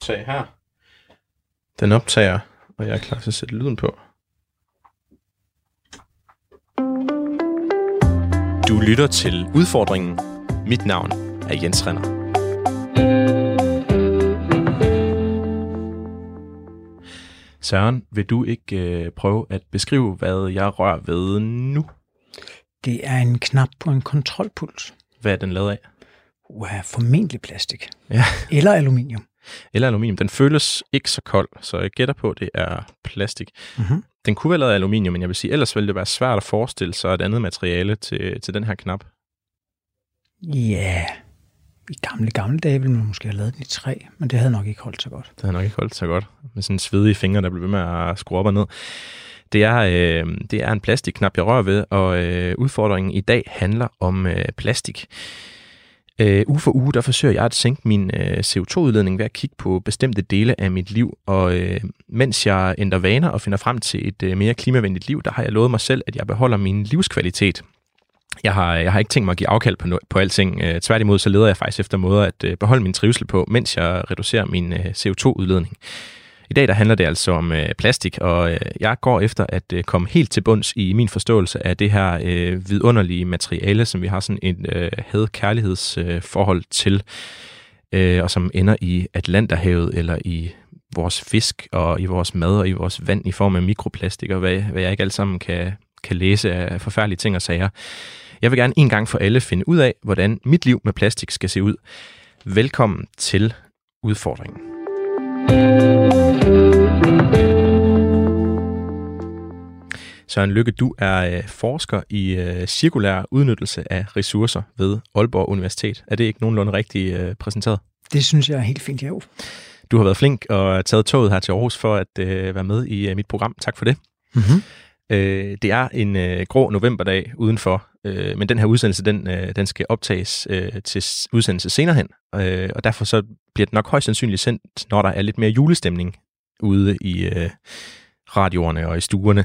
optage her. Den optager, og jeg er klar til at sætte lyden på. Du lytter til Udfordringen. Mit navn er Jens Renner. Søren, vil du ikke øh, prøve at beskrive, hvad jeg rører ved nu? Det er en knap på en kontrolpuls. Hvad er den lavet af? Uha, formentlig plastik. Ja. Eller aluminium. Eller aluminium. Den føles ikke så kold, så jeg gætter på, at det er plastik. Mm-hmm. Den kunne være lavet af aluminium, men jeg vil sige, ellers ville det være svært at forestille sig et andet materiale til, til den her knap. Ja, i gamle, gamle dage ville man måske have lavet den i træ, men det havde nok ikke holdt så godt. Det havde nok ikke holdt så godt, med sådan svedige fingre, der blev ved med at skrue op og ned. Det er, øh, det er en plastikknap, jeg rører ved, og øh, udfordringen i dag handler om øh, plastik. Øh, uge for uge, der forsøger jeg at sænke min øh, CO2-udledning ved at kigge på bestemte dele af mit liv, og øh, mens jeg ændrer vaner og finder frem til et øh, mere klimavenligt liv, der har jeg lovet mig selv, at jeg beholder min livskvalitet. Jeg har, jeg har ikke tænkt mig at give afkald på, på alting. Øh, tværtimod så leder jeg faktisk efter måder at øh, beholde min trivsel på, mens jeg reducerer min øh, CO2-udledning. I dag der handler det altså om øh, plastik, og øh, jeg går efter at øh, komme helt til bunds i min forståelse af det her øh, vidunderlige materiale, som vi har sådan et øh, had-kærlighedsforhold øh, til, øh, og som ender i Atlanterhavet eller i vores fisk og i vores mad og i vores vand i form af mikroplastik og hvad, hvad jeg ikke alt sammen kan, kan læse af forfærdelige ting og sager. Jeg vil gerne en gang for alle finde ud af, hvordan mit liv med plastik skal se ud. Velkommen til udfordringen. Søren Lykke, du er øh, forsker i øh, cirkulær udnyttelse af ressourcer ved Aalborg Universitet. Er det ikke nogenlunde rigtigt øh, præsenteret? Det synes jeg er helt fint, ja. Du har været flink og taget toget her til Aarhus for at øh, være med i øh, mit program. Tak for det. Mm-hmm. Øh, det er en øh, grå novemberdag udenfor, øh, men den her udsendelse, den, øh, den skal optages øh, til udsendelse senere hen, øh, og derfor så bliver den nok højst sandsynligt sendt, når der er lidt mere julestemning ude i øh, radioerne og i stuerne.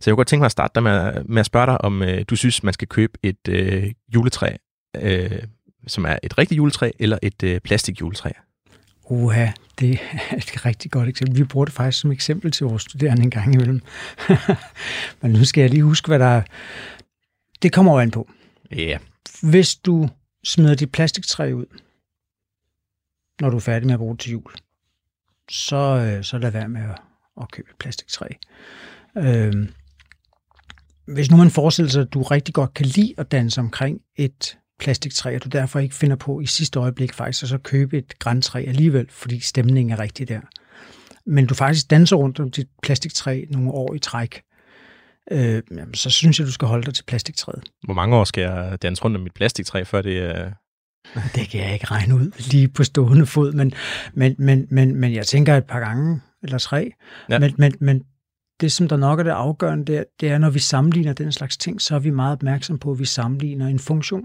Så jeg kunne godt tænke mig at starte dig med, med at spørge dig, om øh, du synes, man skal købe et øh, juletræ, øh, som er et rigtigt juletræ, eller et øh, plastikjuletræ. Uha, det er et rigtig godt eksempel. Vi bruger det faktisk som eksempel til vores studerende en gang imellem. Men nu skal jeg lige huske, hvad der er. Det kommer jo an på. Ja, yeah. Hvis du smider dit plastiktræ ud, når du er færdig med at bruge det til jul, så, øh, så lad være med at, at købe et plastiktræ. Øh, hvis nu man forestiller sig, at du rigtig godt kan lide at danse omkring et plastiktræ, og du derfor ikke finder på i sidste øjeblik faktisk at så købe et græntræ alligevel, fordi stemningen er rigtig der. Men du faktisk danser rundt om dit plastiktræ nogle år i træk, øh, jamen, så synes jeg, du skal holde dig til plastiktræet. Hvor mange år skal jeg danse rundt om mit plastiktræ, før det er... Det kan jeg ikke regne ud lige på stående fod, men, men, men, men, men jeg tænker et par gange eller tre. Ja. Men, men, men det, som der nok er det afgørende, det er, det er, når vi sammenligner den slags ting, så er vi meget opmærksom på, at vi sammenligner en funktion.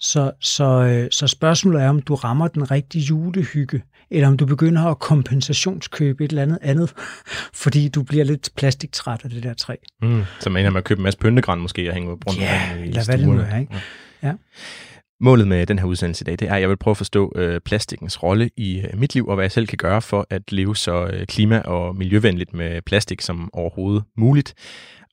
Så, så, øh, så spørgsmålet er, om du rammer den rigtige julehygge, eller om du begynder at kompensationskøbe et eller andet andet, fordi du bliver lidt plastiktræt af det der træ. Mm. Så man ender med at købe en masse pyntegræn måske og hænge rundt Ja, omkring i eller hvad det nu er, ikke? Ja. Målet med den her udsendelse i dag, det er, at jeg vil prøve at forstå øh, plastikkens rolle i øh, mit liv, og hvad jeg selv kan gøre for at leve så øh, klima- og miljøvenligt med plastik som overhovedet muligt.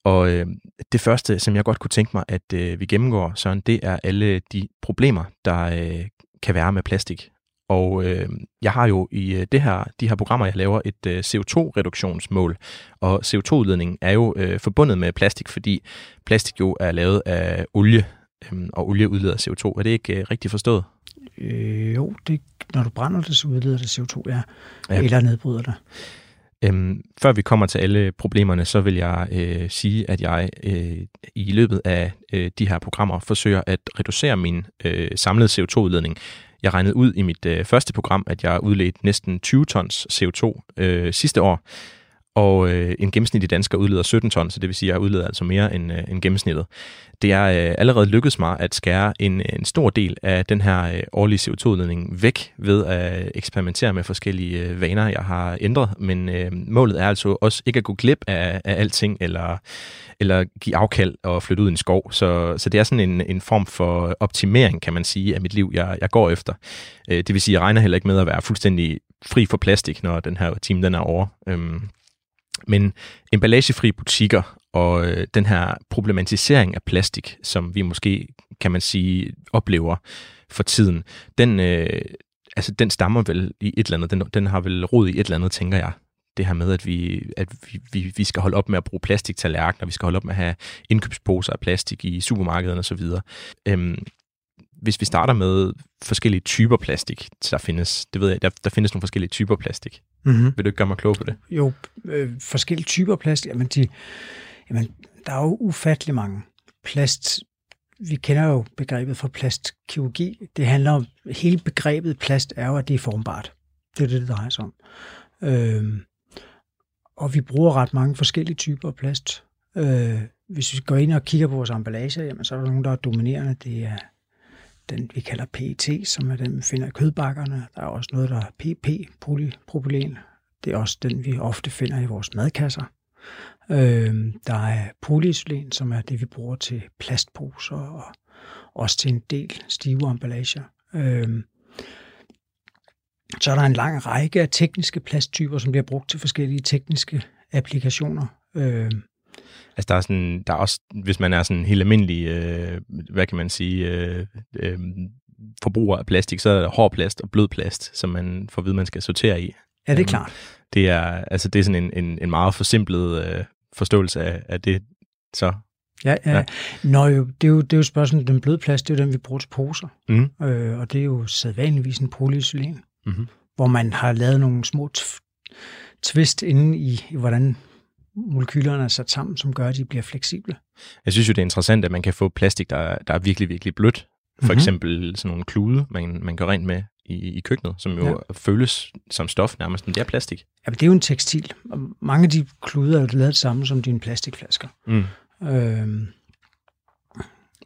Og øh, det første, som jeg godt kunne tænke mig, at øh, vi gennemgår, Søren, det er alle de problemer, der øh, kan være med plastik. Og øh, jeg har jo i øh, det her, de her programmer, jeg laver, et øh, CO2-reduktionsmål. Og CO2-udledningen er jo øh, forbundet med plastik, fordi plastik jo er lavet af olie, øh, og olie udleder CO2. Er det ikke øh, rigtigt forstået? Øh, jo, det, når du brænder det, så udleder det CO2, ja. Ja. ja. Eller nedbryder det. Øhm, før vi kommer til alle problemerne, så vil jeg øh, sige, at jeg øh, i løbet af øh, de her programmer forsøger at reducere min øh, samlede CO2-udledning. Jeg regnede ud i mit øh, første program, at jeg udledte næsten 20 tons CO2 øh, sidste år, og øh, en gennemsnitlig dansker udleder 17 ton, så det vil sige, at jeg udleder altså mere end, øh, end gennemsnittet. Det er øh, allerede lykkedes mig at skære en, øh, en stor del af den her øh, årlige CO2-udledning væk ved at eksperimentere med forskellige øh, vaner, jeg har ændret, men øh, målet er altså også ikke at gå glip af, af alting, eller, eller give afkald og flytte ud i en skov. Så, så det er sådan en, en form for optimering, kan man sige, af mit liv, jeg, jeg går efter. Øh, det vil sige, at jeg regner heller ikke med at være fuldstændig fri for plastik, når den her time den er over. Øh, men emballagefri butikker og øh, den her problematisering af plastik, som vi måske, kan man sige, oplever for tiden, den, øh, altså, den stammer vel i et eller andet, den, den har vel rod i et eller andet, tænker jeg. Det her med, at vi, at vi, vi, vi skal holde op med at bruge plastiktallerkener, vi skal holde op med at have indkøbsposer af plastik i supermarkederne osv. Øhm, hvis vi starter med forskellige typer plastik, der findes, det ved jeg, der, der findes nogle forskellige typer plastik. Mm-hmm. Vil du ikke gøre mig klog på det? Jo, øh, forskellige typer plastik, jamen, de, jamen der er jo ufattelig mange plast. Vi kender jo begrebet for plastkirurgi. Det handler om, hele begrebet plast er jo, at det er formbart. Det er det, det drejer sig om. Øh, og vi bruger ret mange forskellige typer af plast. Øh, hvis vi går ind og kigger på vores emballage, jamen, så er der nogen, der er dominerende. Det er den, vi kalder PET, som er den, vi finder i kødbakkerne. Der er også noget, der er PP, polypropylen. Det er også den, vi ofte finder i vores madkasser. Øh, der er polyisolen, som er det, vi bruger til plastposer og også til en del stive emballager. Øh, så er der en lang række af tekniske plasttyper, som bliver brugt til forskellige tekniske applikationer. Øh, Altså der er, sådan, der er også, hvis man er sådan helt almindelig, øh, hvad kan man sige, øh, øh, forbruger af plastik, så er der hård plast og blød plast, som man får at vide, man skal sortere i. Ja, det er um, klart. Det er, altså, det er sådan en, en, en meget forsimplet øh, forståelse af, af det. Så Ja, ja. ja. Nå, jo, det, er jo, det er jo spørgsmålet, den bløde plast, det er jo den, vi bruger til poser. Mm. Øh, og det er jo sædvanligvis en polyisolen, mm-hmm. hvor man har lavet nogle små twist inde i, i hvordan molekylerne er sat sammen, som gør, at de bliver fleksible. Jeg synes jo, det er interessant, at man kan få plastik, der, der er virkelig, virkelig blødt. For mm-hmm. eksempel sådan nogle klude, man, man gør rent med i, i køkkenet, som jo ja. føles som stof nærmest, men det er plastik. Ja, men det er jo en tekstil, og mange af de kluder er jo lavet samme som dine plastikflasker. Mm. Øhm.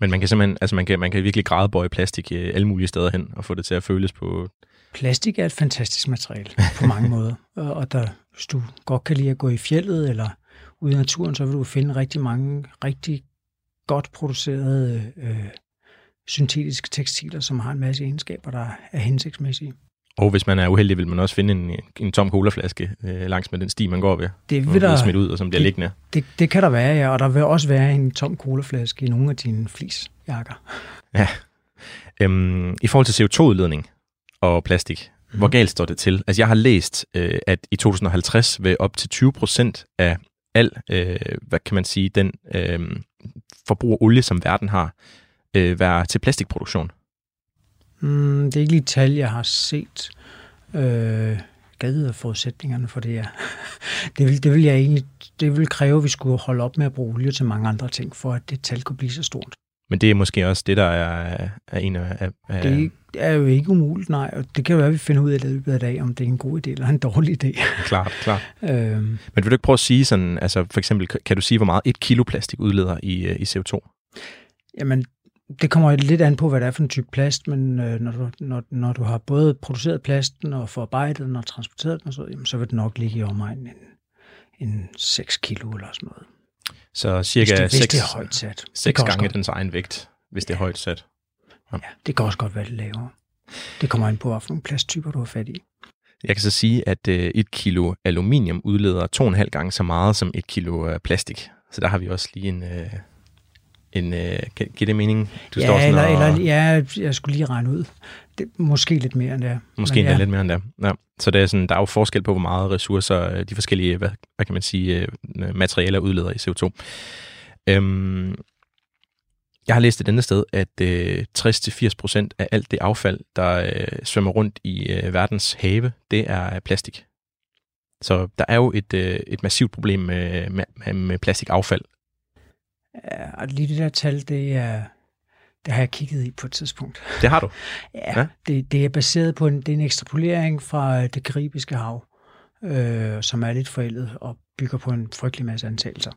Men man kan simpelthen, altså man kan, man kan virkelig gradbøje plastik øh, alle mulige steder hen, og få det til at føles på... Plastik er et fantastisk materiale på mange måder, og der, hvis du godt kan lide at gå i fjellet eller ude i naturen, så vil du finde rigtig mange rigtig godt producerede øh, syntetiske tekstiler, som har en masse egenskaber, der er hensigtsmæssige. Og hvis man er uheldig, vil man også finde en, en tom colaflaske øh, langs med den sti, man går ved. Det vil der, smidt ud, og som bliver det, liggende. Det, det kan der være, ja. Og der vil også være en tom colaflaske i nogle af dine flisjakker. Ja. Øhm, I forhold til CO2-udledning og plastik, hvor galt står det til? Altså jeg har læst, øh, at i 2050 vil op til 20 procent af al, øh, hvad kan man sige, den øh, forbrug af olie, som verden har, øh, være til plastikproduktion? Mm, det er ikke lige et tal, jeg har set. Øh, gad forudsætningerne for det, ja. det, vil, det vil jeg egentlig, det vil kræve, at vi skulle holde op med at bruge olie til mange andre ting, for at det tal kunne blive så stort. Men det er måske også det, der er, er en af... af det er jo ikke umuligt, nej. Og det kan jo være, at vi finder ud af det løbet af dag, om det er en god idé eller en dårlig idé. Klart, klart. øhm. Men vil du ikke prøve at sige sådan, altså for eksempel, kan du sige, hvor meget et kilo plastik udleder i, øh, i CO2? Jamen, det kommer lidt an på, hvad det er for en type plast, men øh, når, du, når, når du har både produceret plasten og forarbejdet den og transporteret den, og så, jamen, så vil det nok ligge i omegnen en, en 6 kilo eller sådan noget. Så cirka hvis det, 6, det er højt sat. 6 gange godt. dens egen vægt, hvis det er højt sat. Ja. ja, det kan også godt være lidt lavere. Det kommer an på, hvilke plasttyper du har fat i. Jeg kan så sige, at øh, et kilo aluminium udleder to og en halv gange så meget som et kilo øh, plastik. Så der har vi også lige en... Øh, en øh, giver det mening? Du ja, står sådan eller, og... eller, ja, jeg skulle lige regne ud. Det, måske lidt mere end det Måske endda ja. lidt mere end det ja. Så det er sådan, der er jo forskel på, hvor meget ressourcer øh, de forskellige, hvad, hvad kan man sige, øh, materialer udleder i CO2. Øhm, jeg har læst et andet sted, at øh, 60-80% af alt det affald, der øh, svømmer rundt i øh, verdens have, det er plastik. Så der er jo et, øh, et massivt problem med, med, med plastikaffald. Ja, og lige det der tal, det er, det har jeg kigget i på et tidspunkt. Det har du? ja, ja. Det, det er baseret på en, det er en ekstrapolering fra det karibiske hav, øh, som er lidt forældet, og bygger på en frygtelig masse antagelser.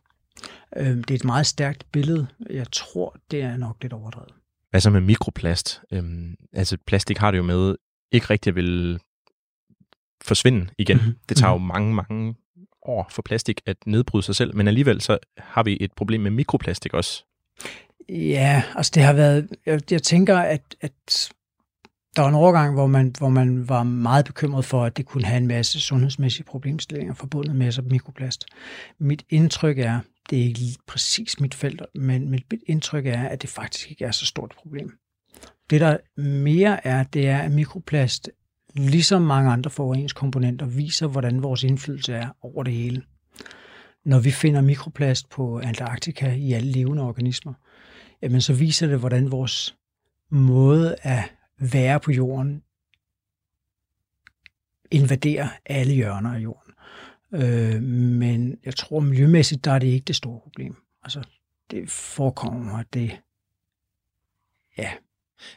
Øh, det er et meget stærkt billede. Jeg tror, det er nok lidt overdrevet. Hvad så med mikroplast? Øhm, altså plastik har det jo med ikke rigtig at vil forsvinde igen. Mm-hmm. Det tager jo mhm. mange, mange år for plastik at nedbryde sig selv, men alligevel så har vi et problem med mikroplastik også. Ja, altså det har været, jeg, jeg tænker, at, at der var en overgang, hvor man, hvor man var meget bekymret for, at det kunne have en masse sundhedsmæssige problemstillinger forbundet med sig mikroplast. Mit indtryk er, det er ikke præcis mit felt, men mit indtryk er, at det faktisk ikke er så stort et problem. Det, der mere er, det er, at mikroplast, ligesom mange andre forureningskomponenter, viser, hvordan vores indflydelse er over det hele. Når vi finder mikroplast på Antarktika i alle levende organismer, jamen så viser det, hvordan vores måde at være på jorden invaderer alle hjørner af jorden. Øh, men jeg tror miljømæssigt, der er det ikke det store problem. Altså, det forekommer det ja.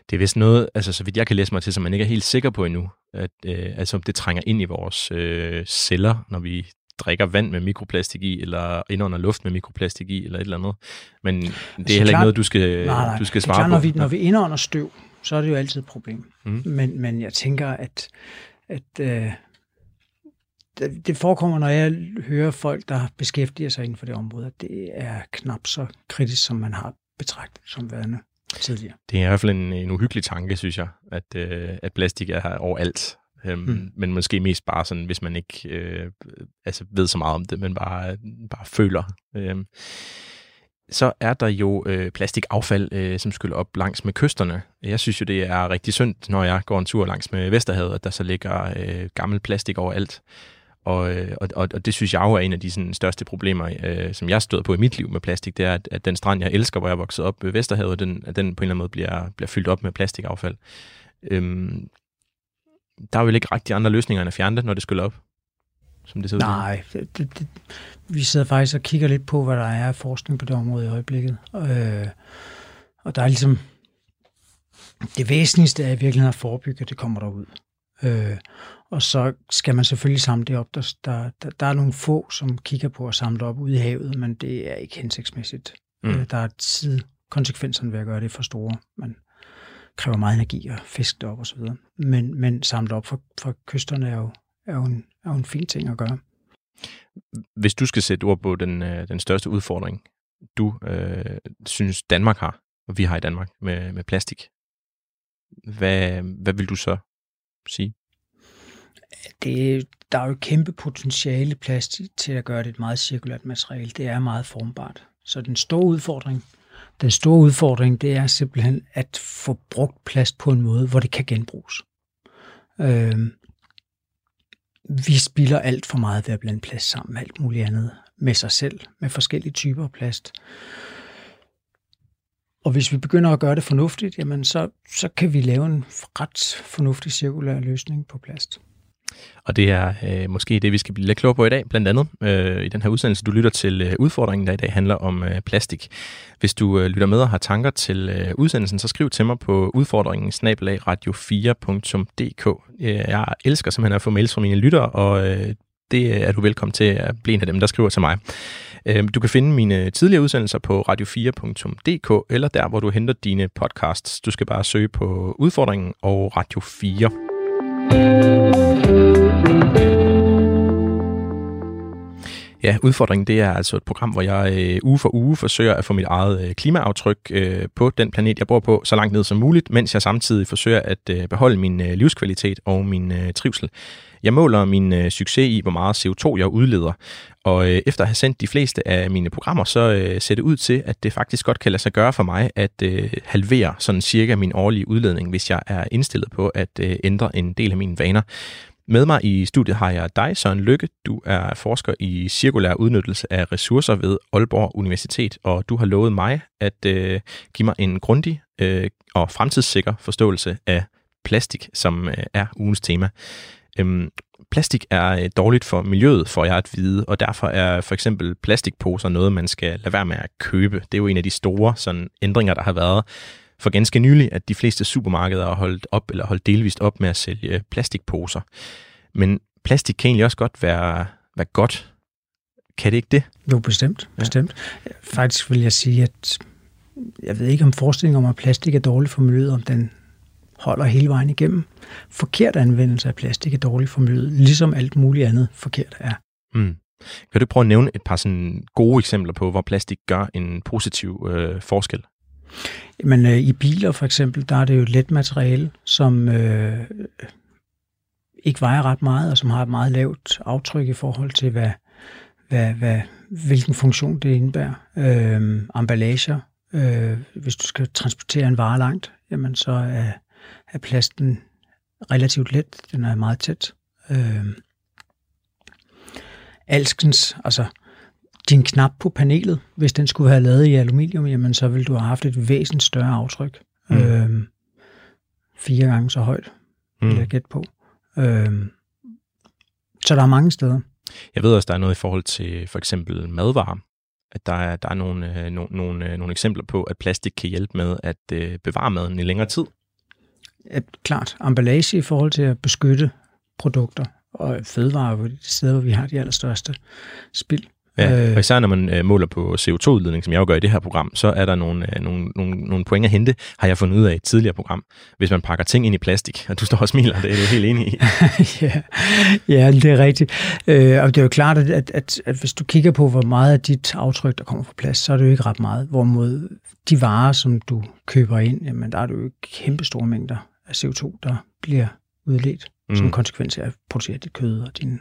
Det er vist noget, altså så vidt jeg kan læse mig til, som man ikke er helt sikker på endnu, at øh, altså, det trænger ind i vores øh, celler, når vi drikker vand med mikroplastik i, eller indånder luft med mikroplastik i, eller et eller andet. Men det er altså, heller klart, ikke noget, du skal, nej, nej, du skal svare klart, på. Når vi, når vi indånder støv, så er det jo altid et problem. Mm. Men, men jeg tænker, at, at øh, det, det forekommer, når jeg hører folk, der beskæftiger sig inden for det område, at det er knap så kritisk, som man har betragtet som værende tidligere. Det er i hvert fald en, en uhyggelig tanke, synes jeg, at, øh, at plastik er her overalt. Øhm, mm. Men måske mest bare sådan, hvis man ikke øh, altså ved så meget om det, men bare, bare føler. Øhm, så er der jo øh, plastikaffald, øh, som skyller op langs med kysterne. Jeg synes jo, det er rigtig synd, når jeg går en tur langs med Vesterhavet, at der så ligger øh, gammel plastik overalt. Og, øh, og, og det synes jeg jo er en af de sådan, største problemer, øh, som jeg støder på i mit liv med plastik, det er, at, at den strand, jeg elsker, hvor jeg vokset op ved Vesterhavet, den, at den på en eller anden måde bliver, bliver fyldt op med plastikaffald. Øhm, der er jo ikke rigtig andre løsninger end at fjerne det, når det skyller op som det ser ud? Nej, det, det, vi sidder faktisk og kigger lidt på, hvad der er af forskning på det område i øjeblikket. Øh, og der er ligesom, det væsentligste er i virkeligheden at forebygge, at det kommer derud. Øh, og så skal man selvfølgelig samle det op. Der, der, der, der er nogle få, som kigger på at samle det op ude i havet, men det er ikke hensigtsmæssigt. Mm. Øh, der er tid, konsekvenserne ved at gøre det for store. Man kræver meget energi at fiske det op osv. Men, men samle op for, for kysterne er jo, er jo en, er jo en fin ting at gøre. Hvis du skal sætte ord på den, øh, den største udfordring, du øh, synes Danmark har, og vi har i Danmark med, med plastik, hvad, hvad vil du så sige? Det, der er jo et kæmpe potentiale plastik til at gøre det et meget cirkulært materiale. Det er meget formbart. Så den store udfordring, den store udfordring, det er simpelthen at få brugt plast på en måde, hvor det kan genbruges. Øh, vi spilder alt for meget ved at blande plast sammen med alt muligt andet med sig selv, med forskellige typer af plast. Og hvis vi begynder at gøre det fornuftigt, jamen så, så kan vi lave en ret fornuftig cirkulær løsning på plast. Og det er øh, måske det, vi skal blive lidt klogere på i dag, blandt andet øh, i den her udsendelse. Du lytter til øh, udfordringen, der i dag handler om øh, plastik. Hvis du øh, lytter med og har tanker til øh, udsendelsen, så skriv til mig på udfordringen radio4.dk. Øh, jeg elsker simpelthen at få mails fra mine lyttere, og øh, det er du velkommen til at blive en af dem, der skriver til mig. Øh, du kan finde mine tidligere udsendelser på radio4.dk, eller der, hvor du henter dine podcasts. Du skal bare søge på udfordringen og Radio 4. Ja, udfordringen det er altså et program, hvor jeg øh, uge for uge forsøger at få mit eget øh, klimaaftryk øh, på den planet, jeg bor på, så langt ned som muligt, mens jeg samtidig forsøger at øh, beholde min øh, livskvalitet og min øh, trivsel. Jeg måler min øh, succes i, hvor meget CO2 jeg udleder, og øh, efter at have sendt de fleste af mine programmer, så øh, ser det ud til, at det faktisk godt kan lade sig gøre for mig at øh, halvere sådan cirka min årlige udledning, hvis jeg er indstillet på at øh, ændre en del af mine vaner. Med mig i studiet har jeg dig, Søren Lykke. Du er forsker i cirkulær udnyttelse af ressourcer ved Aalborg Universitet, og du har lovet mig at øh, give mig en grundig øh, og fremtidssikker forståelse af plastik, som øh, er ugens tema. Øhm, plastik er øh, dårligt for miljøet, får jeg at vide, og derfor er for eksempel plastikposer noget, man skal lade være med at købe. Det er jo en af de store sådan, ændringer, der har været for ganske nylig, at de fleste supermarkeder har holdt op eller holdt delvist op med at sælge plastikposer. Men plastik kan egentlig også godt være, være godt. Kan det ikke det? Jo, bestemt. bestemt. Ja. Faktisk vil jeg sige, at jeg ved ikke om forestillingen om, at plastik er dårligt for miljøet, om den holder hele vejen igennem. Forkert anvendelse af plastik er dårligt for miljøet, ligesom alt muligt andet forkert er. Mm. Kan du prøve at nævne et par sådan gode eksempler på, hvor plastik gør en positiv øh, forskel? Men øh, i biler for eksempel, der er det jo et let materiale, som øh, ikke vejer ret meget, og som har et meget lavt aftryk i forhold til, hvad, hvad, hvad, hvilken funktion det indebærer. Øh, emballager, øh, hvis du skal transportere en vare langt, jamen så er, er plasten relativt let, den er meget tæt. Øh, alskens, altså din knap på panelet, hvis den skulle have lavet i aluminium, jamen så ville du have haft et væsentligt større aftryk. Mm. Øh, fire gange så højt, vil mm. jeg gætte på. Øh, så der er mange steder. Jeg ved også, der er noget i forhold til for eksempel madvarer. At der er, der er nogle, øh, nogle, nogle, øh, nogle eksempler på, at plastik kan hjælpe med at øh, bevare maden i længere tid. Ja, klart. Emballage i forhold til at beskytte produkter og fødevarer på de steder, hvor vi har de allerstørste spild. Ja, og især når man øh, måler på CO2-udledning, som jeg jo gør i det her program, så er der nogle, øh, nogle, nogle, nogle point at hente, har jeg fundet ud af i et tidligere program, hvis man pakker ting ind i plastik. Og du står og smiler, det er du helt enig i. ja, ja, det er rigtigt. Øh, og det er jo klart, at, at, at, at hvis du kigger på, hvor meget af dit aftryk, der kommer fra plads, så er det jo ikke ret meget. Hvorimod de varer, som du køber ind, jamen, der er det jo kæmpe store mængder af CO2, der bliver udledt mm. som konsekvens af at producere dit kød og din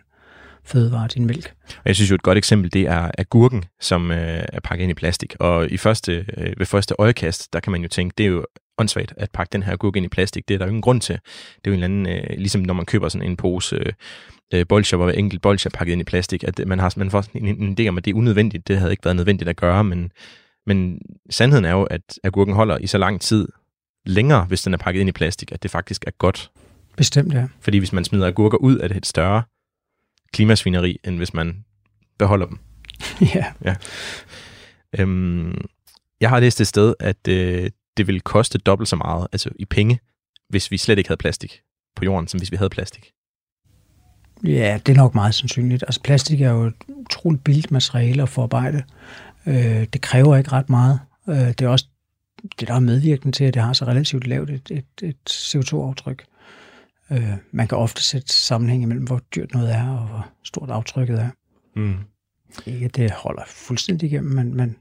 fødevarer, din mælk. Og jeg synes jo et godt eksempel, det er agurken, som øh, er pakket ind i plastik. Og i første, øh, ved første øjekast, der kan man jo tænke, det er jo åndssvagt at pakke den her agurk ind i plastik. Det er der jo ingen grund til. Det er jo en eller anden, øh, ligesom når man køber sådan en pose øh, bolcher, hvor hver enkelt bolcher er pakket ind i plastik, at man har man får en, en idé om, at det er unødvendigt. Det havde ikke været nødvendigt at gøre, men, men sandheden er jo, at agurken holder i så lang tid længere, hvis den er pakket ind i plastik, at det faktisk er godt. Bestemt, ja. Fordi hvis man smider agurker ud, er det et større klimasvineri, end hvis man beholder dem. ja. ja. Øhm, jeg har læst et sted, at øh, det ville koste dobbelt så meget, altså i penge, hvis vi slet ikke havde plastik på jorden, som hvis vi havde plastik. Ja, det er nok meget sandsynligt. Altså plastik er jo et utroligt billigt materiale at forarbejde. Øh, det kræver ikke ret meget. Øh, det er også det, der er medvirkende til, at det har så relativt lavt et, et, et CO2-aftryk. Øh, man kan ofte sætte sammenhæng imellem, hvor dyrt noget er, og hvor stort aftrykket er. Mm. Ikke, at det holder fuldstændig igennem, men, men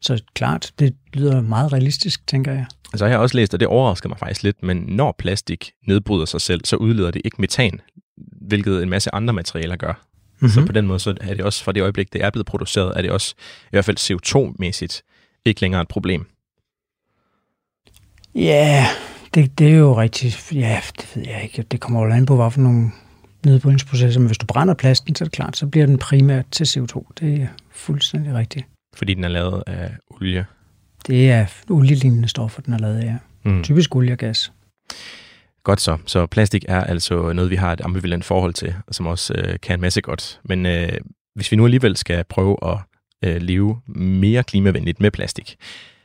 så klart, det lyder meget realistisk, tænker jeg. Altså jeg har også læst, og det overrasker mig faktisk lidt, men når plastik nedbryder sig selv, så udleder det ikke metan, hvilket en masse andre materialer gør. Mm-hmm. Så på den måde, så er det også fra det øjeblik, det er blevet produceret, er det også i hvert fald CO2-mæssigt ikke længere et problem. Ja, det, det er jo rigtigt. Ja, det ved jeg ikke. Det kommer jo an på, hvad for nogle nedbrydningsprocesser. Men hvis du brænder plasten, så er det klart, så bliver den primært til CO2. Det er fuldstændig rigtigt. Fordi den er lavet af olie? Det er olielignende stoffer, den er lavet af. Mm. Typisk olie og gas. Godt så. Så plastik er altså noget, vi har et ambivalent forhold til, og som også øh, kan en masse godt. Men øh, hvis vi nu alligevel skal prøve at øh, leve mere klimavenligt med plastik,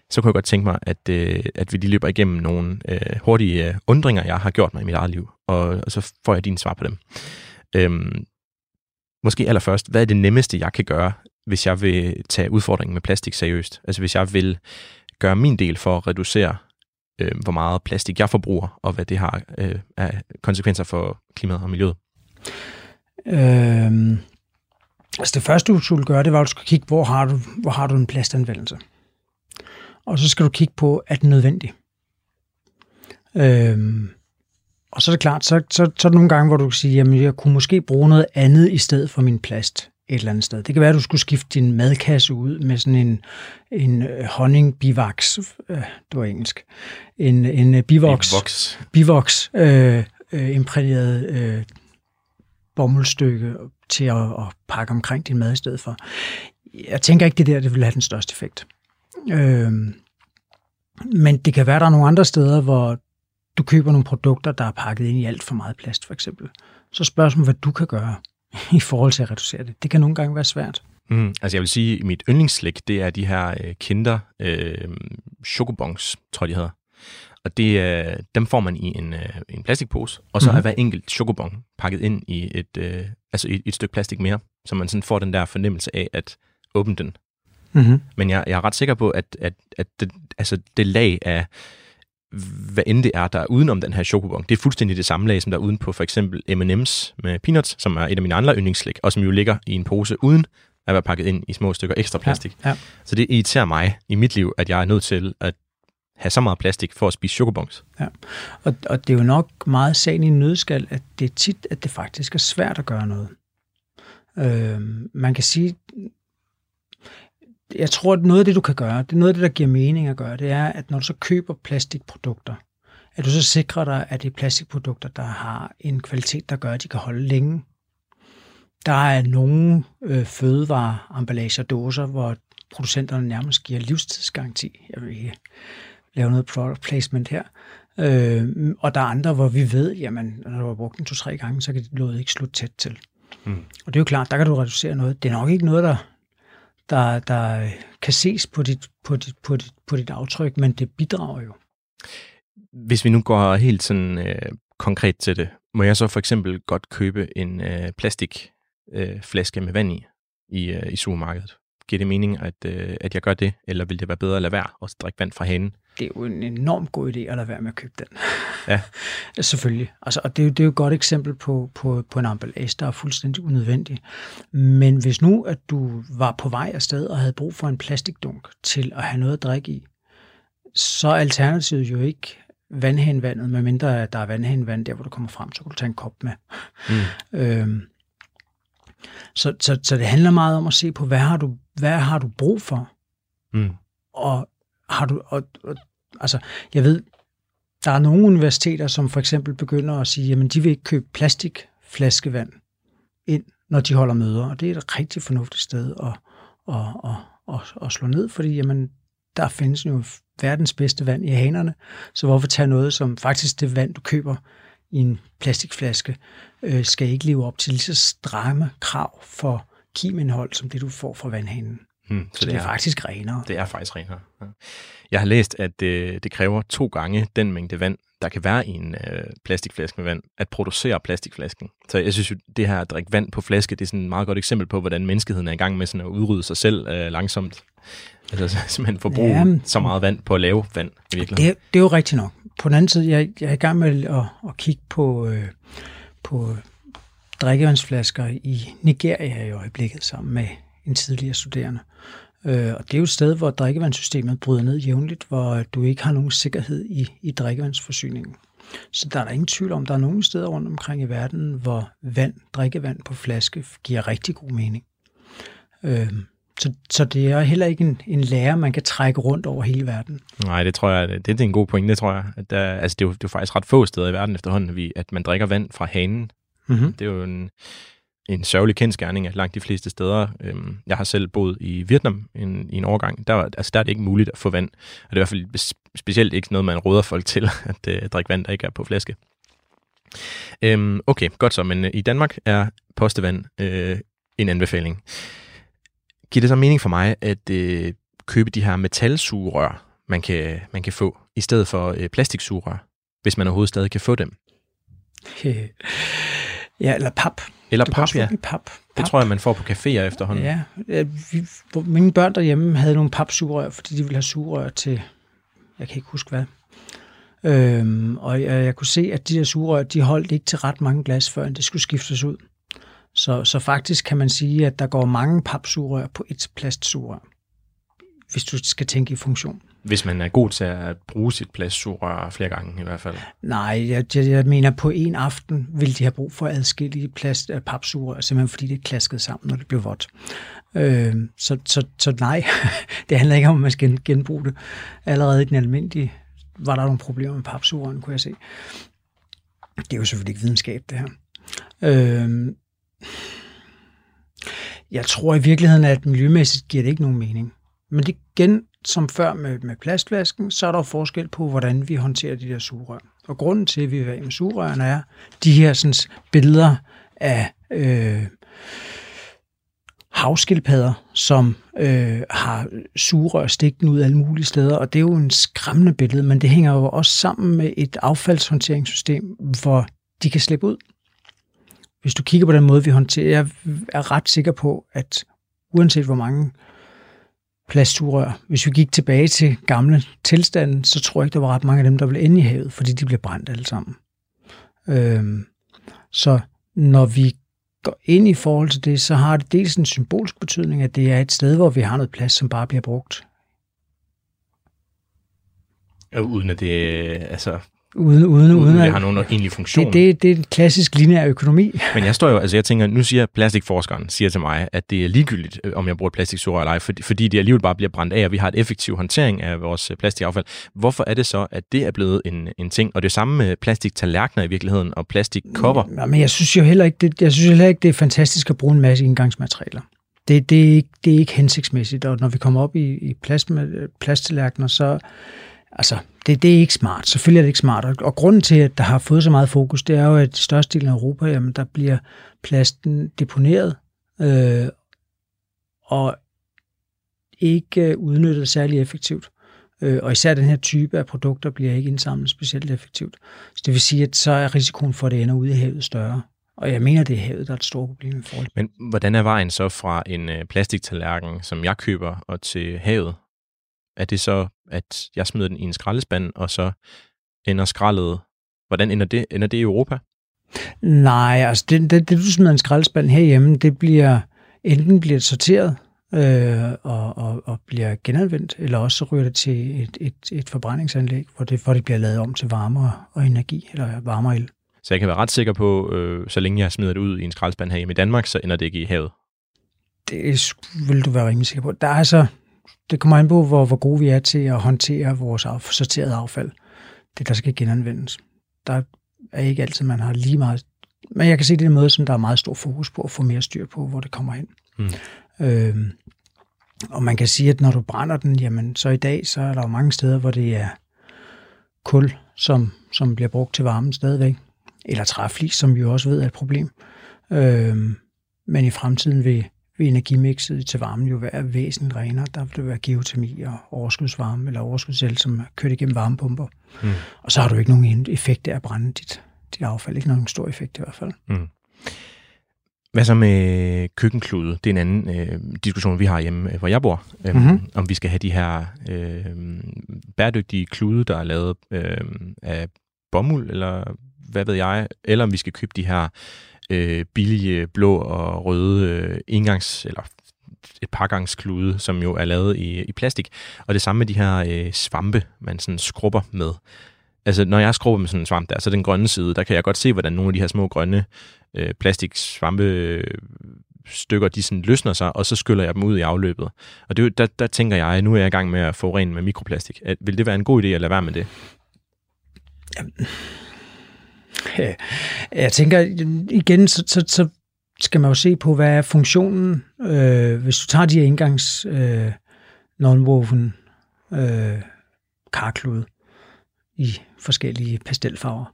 så kunne jeg godt tænke mig, at, øh, at vi lige løber igennem nogle øh, hurtige øh, undringer, jeg har gjort mig i mit eget liv, og, og så får jeg dine svar på dem. Øhm, måske allerførst, hvad er det nemmeste, jeg kan gøre, hvis jeg vil tage udfordringen med plastik seriøst? Altså hvis jeg vil gøre min del for at reducere, øh, hvor meget plastik jeg forbruger, og hvad det har øh, af konsekvenser for klimaet og miljøet. Øhm, altså det første, du skulle gøre, det var, at du skulle kigge, hvor har du, hvor har du en plastanvendelse? Og så skal du kigge på, er den nødvendig? Øhm, og så er det klart, så, så, så er der nogle gange, hvor du kan sige, jamen jeg kunne måske bruge noget andet i stedet for min plast et eller andet sted. Det kan være, at du skulle skifte din madkasse ud med sådan en, en øh, honning bivaks, øh, det var engelsk, en, en bivoks, bivoks, bivoks øh, øh, imprægneret øh, bomuldstykke til at, at pakke omkring din mad i stedet for. Jeg tænker ikke, det der det vil have den største effekt. Øh, men det kan være, der er nogle andre steder, hvor du køber nogle produkter, der er pakket ind i alt for meget plast, for eksempel. Så spørgsmålet, hvad du kan gøre i forhold til at reducere det. Det kan nogle gange være svært. Mm, altså jeg vil sige, at mit yndlingsslik, det er de her øh, kinder øh, chocobons, tror jeg de hedder. Og det, øh, dem får man i en, øh, en plastikpose, og så mm-hmm. er hver enkelt chocobon pakket ind i et, øh, altså i et stykke plastik mere. så man sådan får den der fornemmelse af at åbne den. Mm-hmm. Men jeg, jeg er ret sikker på, at, at, at det, altså det lag af, hvad end det er, der er udenom den her chokobon, det er fuldstændig det samme lag, som der er uden på for eksempel M&M's med peanuts, som er et af mine andre yndlingsslik, og som jo ligger i en pose uden at være pakket ind i små stykker ekstra plastik. Ja, ja. Så det irriterer mig i mit liv, at jeg er nødt til at have så meget plastik for at spise chokobons. Ja. Og, og det er jo nok meget sagen i nødskal, at det er tit, at det faktisk er svært at gøre noget. Øh, man kan sige, jeg tror, at noget af det, du kan gøre, det er noget af det, der giver mening at gøre, det er, at når du så køber plastikprodukter, at du så sikrer dig, at det er plastikprodukter, der har en kvalitet, der gør, at de kan holde længe. Der er nogle øh, fødevarer, emballager og dåser, hvor producenterne nærmest giver livstidsgaranti. Jeg vil ikke lave noget product placement her. Øh, og der er andre, hvor vi ved, jamen, når du har brugt den to-tre gange, så kan det låget ikke slutte tæt til. Mm. Og det er jo klart, der kan du reducere noget. Det er nok ikke noget, der, der, der kan ses på dit, på, dit, på, dit, på dit aftryk, men det bidrager jo. Hvis vi nu går helt sådan øh, konkret til det, må jeg så for eksempel godt købe en øh, plastikflaske øh, flaske med vand i, i, øh, i supermarkedet? Giver det mening, at, øh, at jeg gør det, eller vil det være bedre at lade være og drikke vand fra hanen? Det er jo en enormt god idé at lade være med at købe den. Ja. Selvfølgelig. Altså, og det, er jo, det er jo et godt eksempel på, på, på en emballage, der er fuldstændig unødvendig. Men hvis nu, at du var på vej afsted og havde brug for en plastikdunk til at have noget at drikke i, så er alternativet jo ikke vandhændvandet, medmindre der er vandhændvand der, hvor du kommer frem, så kan du tage en kop med. Mm. Øhm, så, så, så det handler meget om at se på, hvad har du, hvad har du brug for? Mm. Og har du, og, og, altså, jeg ved, der er nogle universiteter, som for eksempel begynder at sige, jamen de vil ikke købe plastikflaskevand ind, når de holder møder, og det er et rigtig fornuftigt sted at, at, at, at, at slå ned, fordi jamen, der findes jo verdens bedste vand i hanerne, så hvorfor tage noget, som faktisk det vand, du køber i en plastikflaske, øh, skal ikke leve op til lige så stramme krav for kimindhold, som det du får fra vandhanen. Mm. Så, så det, det er faktisk renere. Det er faktisk renere. Ja. Jeg har læst, at det, det kræver to gange den mængde vand, der kan være i en øh, plastikflaske med vand, at producere plastikflasken. Så jeg synes jo, det her at drikke vand på flaske, det er sådan et meget godt eksempel på, hvordan menneskeheden er i gang med sådan at udrydde sig selv øh, langsomt. Altså simpelthen forbruge ja, så meget vand på at lave vand i virkeligheden. Det, det er jo rigtigt nok. På den anden side, jeg, jeg er i gang med at, at kigge på, øh, på drikkevandsflasker i Nigeria i øjeblikket sammen med en tidligere studerende. Øh, og det er jo et sted, hvor drikkevandssystemet bryder ned jævnligt, hvor du ikke har nogen sikkerhed i, i drikkevandsforsyningen. Så der er der ingen tvivl om, der er nogle steder rundt omkring i verden, hvor vand, drikkevand på flaske giver rigtig god mening. Øh, så, så det er heller ikke en, en lærer, man kan trække rundt over hele verden. Nej, det tror jeg, det, det er en god point, det tror jeg. At der, altså, det, er jo, det er jo faktisk ret få steder i verden efterhånden, vi, at man drikker vand fra hanen. Mm-hmm. Det er jo en, en sørgelig kendskærning, at langt de fleste steder, øhm, jeg har selv boet i Vietnam en, i en årgang, der, altså, der er det ikke muligt at få vand. Og det er i hvert fald specielt ikke noget, man råder folk til, at øh, drikke vand, der ikke er på flaske. Øhm, okay, godt så, men øh, i Danmark er postevand øh, en anbefaling. Giver det så mening for mig at øh, købe de her metalsugerør, man kan, man kan få, i stedet for øh, plastiksugerør, hvis man overhovedet stadig kan få dem? Ja, eller pap. Eller Du pap, ja. i pap. Det Pap. tror jeg, man får på caféer efterhånden. Ja, vi, mine børn derhjemme havde nogle papsugerør, fordi de ville have sugerør til, jeg kan ikke huske hvad. Øhm, og jeg, jeg kunne se, at de der sugerør, de holdt ikke til ret mange glas, før det skulle skiftes ud. Så, så faktisk kan man sige, at der går mange papsugerør på et plastsugerør, hvis du skal tænke i funktion. Hvis man er god til at bruge sit plastsugerør flere gange i hvert fald. Nej, jeg, jeg, jeg mener, på en aften vil de have brug for adskillige plast, äh, øh, papsugerør, simpelthen fordi det klaskede sammen, når det blev vådt. Øh, så, så, så nej, det handler ikke om, at man skal genbruge det. Allerede i den almindelige var der nogle problemer med papsugerøren, kunne jeg se. Det er jo selvfølgelig ikke videnskab, det her. Øh, jeg tror i virkeligheden, at miljømæssigt giver det ikke nogen mening. Men det igen, som før med, med plastflasken, så er der jo forskel på, hvordan vi håndterer de der sugerør. Og grunden til, at vi vil have med sugerørene, er de her sådan, billeder af øh, havskildpadder, som øh, har sugerør stikken ud alle mulige steder, og det er jo en skræmmende billede, men det hænger jo også sammen med et affaldshåndteringssystem, hvor de kan slippe ud. hvis du kigger på den måde, vi håndterer, jeg er ret sikker på, at uanset hvor mange plastsugerør, hvis vi gik tilbage til gamle tilstanden, så tror jeg ikke, der var ret mange af dem, der ville ende i havet, fordi de blev brændt alle sammen. Øhm, så når vi går ind i forhold til det, så har det dels en symbolsk betydning, at det er et sted, hvor vi har noget plads, som bare bliver brugt. Uden at det, altså, Uden, uden, uden, uden at det har nogen egentlig funktion. det, det, det er en klassisk lineær økonomi. Men jeg står jo, altså jeg tænker, nu siger plastikforskeren, siger til mig, at det er ligegyldigt, øh, om jeg bruger et plastiksugerør eller ej, fordi, fordi det alligevel bare bliver brændt af, og vi har et effektiv håndtering af vores øh, plastikaffald. Hvorfor er det så, at det er blevet en, en ting? Og det er samme med plastiktallerkener i virkeligheden, og plastikkopper. Ja, men jeg synes jo heller ikke, det, jeg synes heller ikke, det er fantastisk at bruge en masse indgangsmaterialer. Det, det, er, ikke, det er ikke hensigtsmæssigt, og når vi kommer op i, i plast, plasttallerkener, så altså, det, det er ikke smart. Selvfølgelig er det ikke smart. Og, og grunden til, at der har fået så meget fokus, det er jo, at i størstedelen af Europa, jamen, der bliver plasten deponeret, øh, og ikke øh, udnyttet særlig effektivt. Øh, og især den her type af produkter bliver ikke indsamlet specielt effektivt. Så det vil sige, at så er risikoen for, at det ender ude i havet større. Og jeg mener, det er havet, der er et stort problem i forhold Men hvordan er vejen så fra en øh, plastiktallerken, som jeg køber, og til havet? Er det så, at jeg smider den i en skraldespand, og så ender skraldet... Hvordan ender det? Ender det i Europa? Nej, altså det, det, det du smider i en skraldespand herhjemme, det bliver enten bliver det sorteret øh, og, og, og bliver genanvendt, eller også så ryger det til et, et, et forbrændingsanlæg, hvor det, hvor det bliver lavet om til varme og energi, eller varme og el. Så jeg kan være ret sikker på, øh, så længe jeg smider det ud i en skraldespand herhjemme i Danmark, så ender det ikke i havet. Det vil du være rimelig sikker på. Der er altså, det kommer an på, hvor, hvor gode vi er til at håndtere vores af, sorterede affald. Det, der skal genanvendes. Der er ikke altid, man har lige meget... Men jeg kan se, det er en måde, som der er meget stor fokus på at få mere styr på, hvor det kommer hen. Mm. Øhm, og man kan sige, at når du brænder den, jamen så i dag, så er der jo mange steder, hvor det er kul, som, som bliver brugt til varmen stadigvæk. Eller træflis, som vi jo også ved er et problem. Øhm, men i fremtiden vil, vil energimixet til varmen jo være væsentligt renere. Der vil det være geotermi og overskudsvarme, eller overskudsel, som er kørt igennem varmepumper. Mm. Og så har du ikke nogen effekt af at brænde dit, dit affald. Ikke nogen stor effekt i hvert fald. Mm. Hvad så med køkkenklude? Det er en anden øh, diskussion, vi har hjemme, øh, hvor jeg bor. Øhm, Mhm. Om vi skal have de her øh, bæredygtige klude, der er lavet øh, af bomuld, eller hvad ved jeg, eller om vi skal købe de her øh, billige blå og røde øh, engangs, eller et par gangs klude, som jo er lavet i, i plastik. Og det samme med de her øh, svampe, man sådan skrubber med. Altså, når jeg skrubber med sådan en svamp der, så den grønne side, der kan jeg godt se, hvordan nogle af de her små grønne øh, plastiksvampe øh, stykker, de sådan løsner sig, og så skyller jeg dem ud i afløbet. Og det, der, der tænker jeg, nu er jeg i gang med at forurene med mikroplastik. At, vil det være en god idé at lade være med det? Øh, jeg tænker, igen, så, så, så skal man jo se på, hvad er funktionen. Øh, hvis du tager de her indgangs øh, non-woven øh, karklude i forskellige pastelfarver,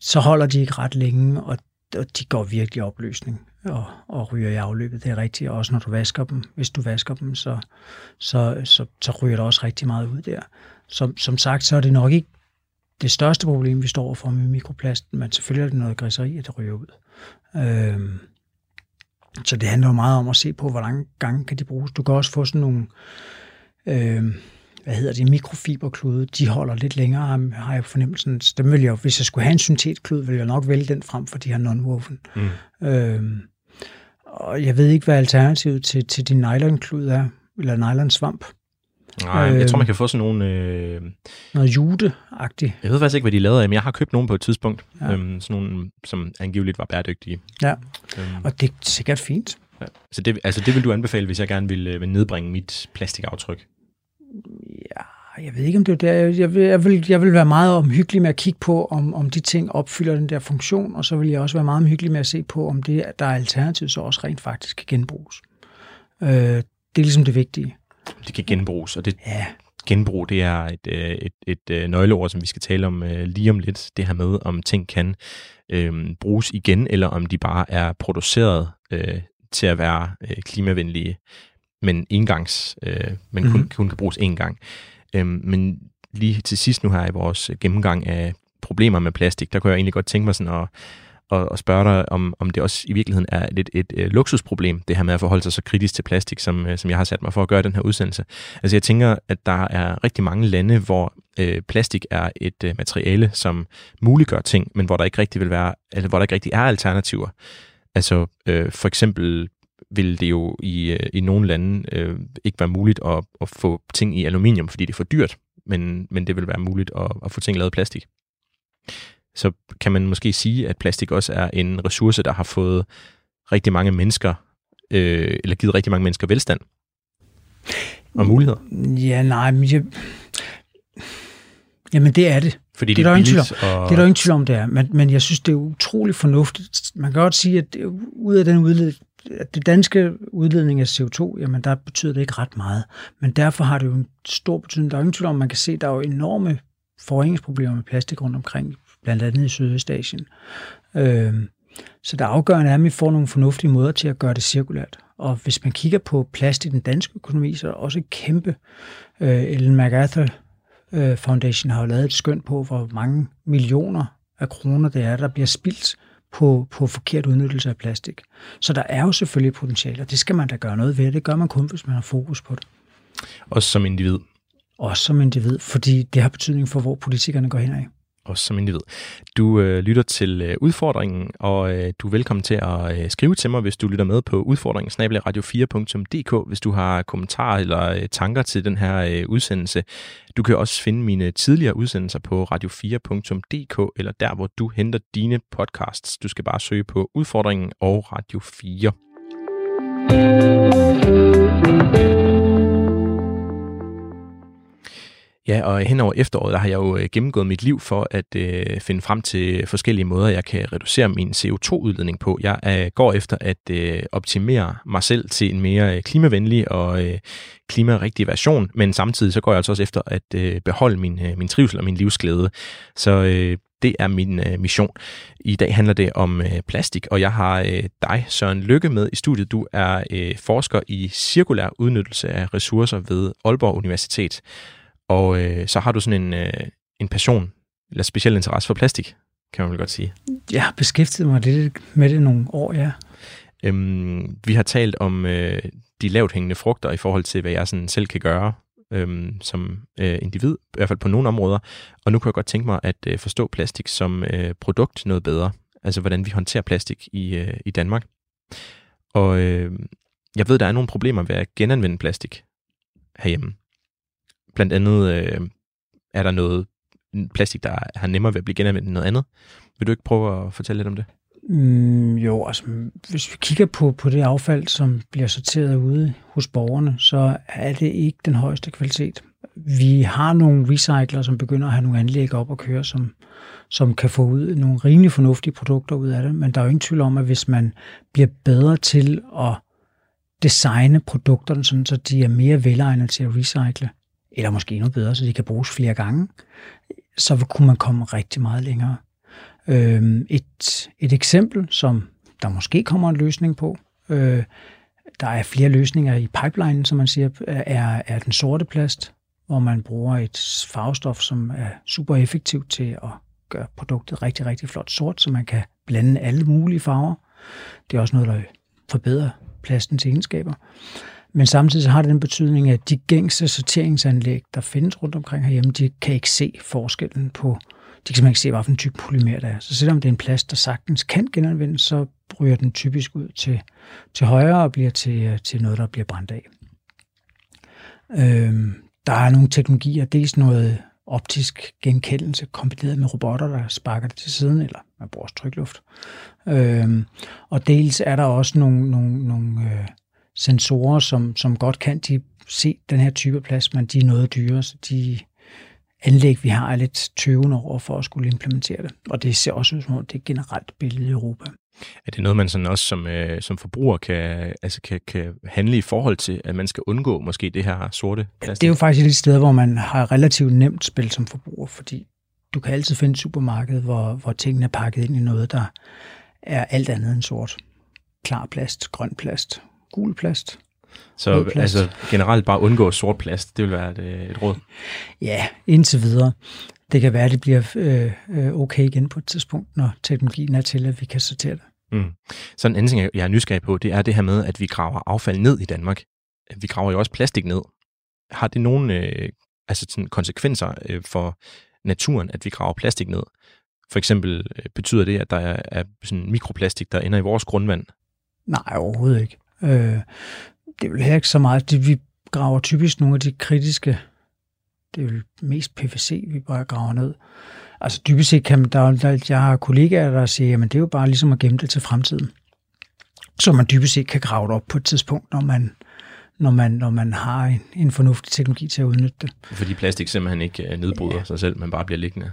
så holder de ikke ret længe, og, og de går virkelig i opløsning og, og ryger i afløbet. Det er rigtigt, også når du vasker dem. Hvis du vasker dem, så, så, så, så ryger der også rigtig meget ud der. Som, som sagt, så er det nok ikke det største problem, vi står overfor med mikroplasten, men selvfølgelig er det noget griseri, at det ryger ud. Øhm, så det handler jo meget om at se på, hvor mange gange kan de bruges. Du kan også få sådan nogle, øhm, hvad hedder det, mikrofiberklude. De holder lidt længere, har- jeg fornemmelsen. Så dem vil jeg, hvis jeg skulle have en syntetklude, ville jeg nok vælge den frem for de her non-woven. Mm. Øhm, og jeg ved ikke, hvad alternativet til, til din nylonklud er, eller nylonsvamp. Nej, jeg tror, Øh. man kan få sådan nogle... Øh, Noget juteagtigt. jeg ved faktisk ikke, hvad de lavet af, men jeg har købt nogle på et tidspunkt. Ja. Ja. Øhm, sådan nogle, som angiveligt var bæredygtige. Ja. Øhm, Og det er sikkert fint. ja. Så det, altså, det vil du anbefale, hvis jeg gerne vil, øh, vil nedbringe mit plastikaftryk? Ja, jeg ved ikke, om det er der. Jeg vil, jeg vil, jeg vil være meget omhyggelig med at kigge på, om, om de ting opfylder den der funktion, og så vil jeg også være meget omhyggelig med at se på, om det, der er alternativ, så også rent faktisk kan genbruges. Øh, det er ligesom det vigtige. De kan genbruges, og det Ja, genbrug, det er et, øh, et, et, et nøgleord, som vi skal tale om øh, lige om lidt. Det her med, om ting kan øh, bruges igen, eller om de bare er produceret øh, til at være øh, klimavenlige, men engangs, øh, men kun, Mhm. kun kan bruges én gang. Øhm, men lige til sidst nu her i vores gennemgang af problemer med plastik, der kunne jeg egentlig godt tænke mig sådan at, og, og spørge dig, om, om det også i virkeligheden er lidt et, et, et luksusproblem, det her med at forholde sig så kritisk til plastik, som, øh, som jeg har sat mig for at gøre den her udsendelse. Altså jeg tænker, at der er rigtig mange lande, hvor øh, plastik er et øh, materiale, som muliggør ting, men hvor der ikke rigtig vil være, eller hvor der ikke rigtig er alternativer. Altså øh, for eksempel vil det jo i, øh, i nogle lande øh, ikke være muligt at, at få ting i aluminium, fordi det er for dyrt, men, men det vil være muligt at, at få ting lavet af plastik. Så kan man måske sige, at plastik også er en ressource, der har fået rigtig mange mennesker, øh, eller givet rigtig mange mennesker velstand og muligheder. Ja, nej, men jeg... Jamen, det er det. Fordi det det er er der ingen tvivl billigt. Og... Det er der ingen tvivl om, det er. Men, men jeg synes, det er utrolig fornuftigt. Man kan godt sige, at det, ud af den udled, at det danske udledning af CO2, jamen der betyder det ikke ret meget. Men derfor har det jo en stor betydning. Der er ingen tvivl om, man kan se, at der er jo enorme forureningsproblemer med plastik rundt omkring, blandt andet i Sydøstasien. Øh, så det afgørende er, at vi får nogle fornuftige måder til at gøre det cirkulært. Og hvis man kigger på plast i den danske økonomi, så er der også et kæmpe... Øh, Ellen MacArthur øh, Foundation har jo lavet et skøn på, hvor mange millioner af kroner det er, der bliver spildt på, på forkert udnyttelse af plastik. Så der er jo selvfølgelig potentiale, og det skal man da gøre noget ved. Det gør man kun, hvis man har fokus på det. Også som individ. Også som individ, fordi det har betydning for, hvor politikerne går hen os som individ. Du øh, lytter til øh, udfordringen, og øh, du er velkommen til at øh, skrive til mig, hvis du lytter med på udfordringen radio4.dk, hvis du har kommentarer eller øh, tanker til den her øh, udsendelse. Du kan også finde mine tidligere udsendelser på radio4.dk, eller der, hvor du henter dine podcasts. Du skal bare søge på udfordringen og Radio 4. Ja, og hen over efteråret, der har jeg jo øh, gennemgået mit liv for at øh, finde frem til forskellige måder, jeg kan reducere min CO2-udledning på. Jeg øh, går efter at øh, optimere mig selv til en mere øh, klimavenlig og øh, klimarigtig version, men samtidig så går jeg altså også efter at øh, beholde min, øh, min trivsel og min livsglæde. Så øh, det er min øh, mission. I dag handler det om øh, plastik, og jeg har øh, dig, Søren Lykke, med i studiet. Du er øh, forsker i cirkulær udnyttelse af ressourcer ved Aalborg Universitet. Og øh, så har du sådan en, øh, en passion, eller speciel interesse for plastik, kan man vel godt sige. Jeg har beskæftiget mig lidt med det nogle år, ja. Øhm, vi har talt om øh, de lavt hængende frugter i forhold til, hvad jeg sådan selv kan gøre øhm, som øh, individ, i hvert fald på nogle områder. Og nu kunne jeg godt tænke mig at øh, forstå plastik som øh, produkt noget bedre. Altså, hvordan vi håndterer plastik i, øh, i Danmark. Og øh, jeg ved, der er nogle problemer ved at genanvende plastik herhjemme. Blandt andet øh, er der noget plastik, der har nemmere ved at blive genanvendt end noget andet. Vil du ikke prøve at fortælle lidt om det? Mm, jo, altså hvis vi kigger på, på det affald, som bliver sorteret ude hos borgerne, så er det ikke den højeste kvalitet. Vi har nogle recycler, som begynder at have nogle anlæg op og køre, som, som kan få ud nogle rimelig fornuftige produkter ud af det, men der er jo ingen tvivl om, at hvis man bliver bedre til at designe produkterne, sådan, så de er mere velegnede til at recycle, eller måske endnu bedre, så de kan bruges flere gange, så kunne man komme rigtig meget længere. Øh, et, et eksempel, som der måske kommer en løsning på, øh, der er flere løsninger i pipelinen, som man siger, er, er den sorte plast, hvor man bruger et farvestof, som er super effektivt til at gøre produktet rigtig, rigtig flot sort, så man kan blande alle mulige farver. Det er også noget, der forbedrer plastens egenskaber. Men samtidig så har det den betydning, at de gængse sorteringsanlæg, der findes rundt omkring herhjemme, de kan ikke se forskellen på, de kan simpelthen ikke se, hvilken type polymer der er. Så selvom det er en plast, der sagtens kan genanvendes, så ryger den typisk ud til, til højre og bliver til, til noget, der bliver brændt af. Øhm, der er nogle teknologier, dels noget optisk genkendelse kombineret med robotter, der sparker det til siden, eller man bruger også trykluft. Øhm, og dels er der også nogle, nogle, nogle øh, sensorer, som, som godt kan de se den her type plads, men de er noget dyre, så de anlæg, vi har, er lidt tøvende over for at skulle implementere det. Og det ser også ud som om, det er generelt billede i Europa. Er det noget, man sådan også som, øh, som forbruger kan, altså kan, kan handle i forhold til, at man skal undgå måske det her sorte plastik? Det er jo faktisk et sted, hvor man har relativt nemt spil som forbruger, fordi du kan altid finde et supermarked, hvor, hvor tingene er pakket ind i noget, der er alt andet end sort. Klar plast, grøn plast, gul plast. Så altså generelt bare undgå sort plast, det vil være et, et råd? Ja, indtil videre. det kan være, at det bliver øh, øh, okay igen på et tidspunkt, når teknologien er til, at vi kan sortere det. Mm. Så en anden ting, jeg er nysgerrig på, det er det her med, at vi graver affald ned i Danmark. Vi graver jo også plastik ned. Har det nogle øh, altså sådan konsekvenser øh, for naturen, at vi graver plastik ned? For eksempel øh, betyder det, at der er, er sådan mikroplastik, der ender i vores grundvand? Nej, overhovedet ikke. Øh, det er vel heller ikke så meget. Det, vi graver typisk nogle af de kritiske, det er mest PVC, vi bare graver ned. Altså dybest set kan man, der, der, jeg har kollegaer, der siger, at det er jo bare ligesom at gemme det til fremtiden. Så man dybest set kan grave det op på et tidspunkt, når man, når man, når man har en, en fornuftig teknologi til at udnytte det. Fordi plastik simpelthen ikke øh, nedbryder ja. sig selv, men bare bliver liggende.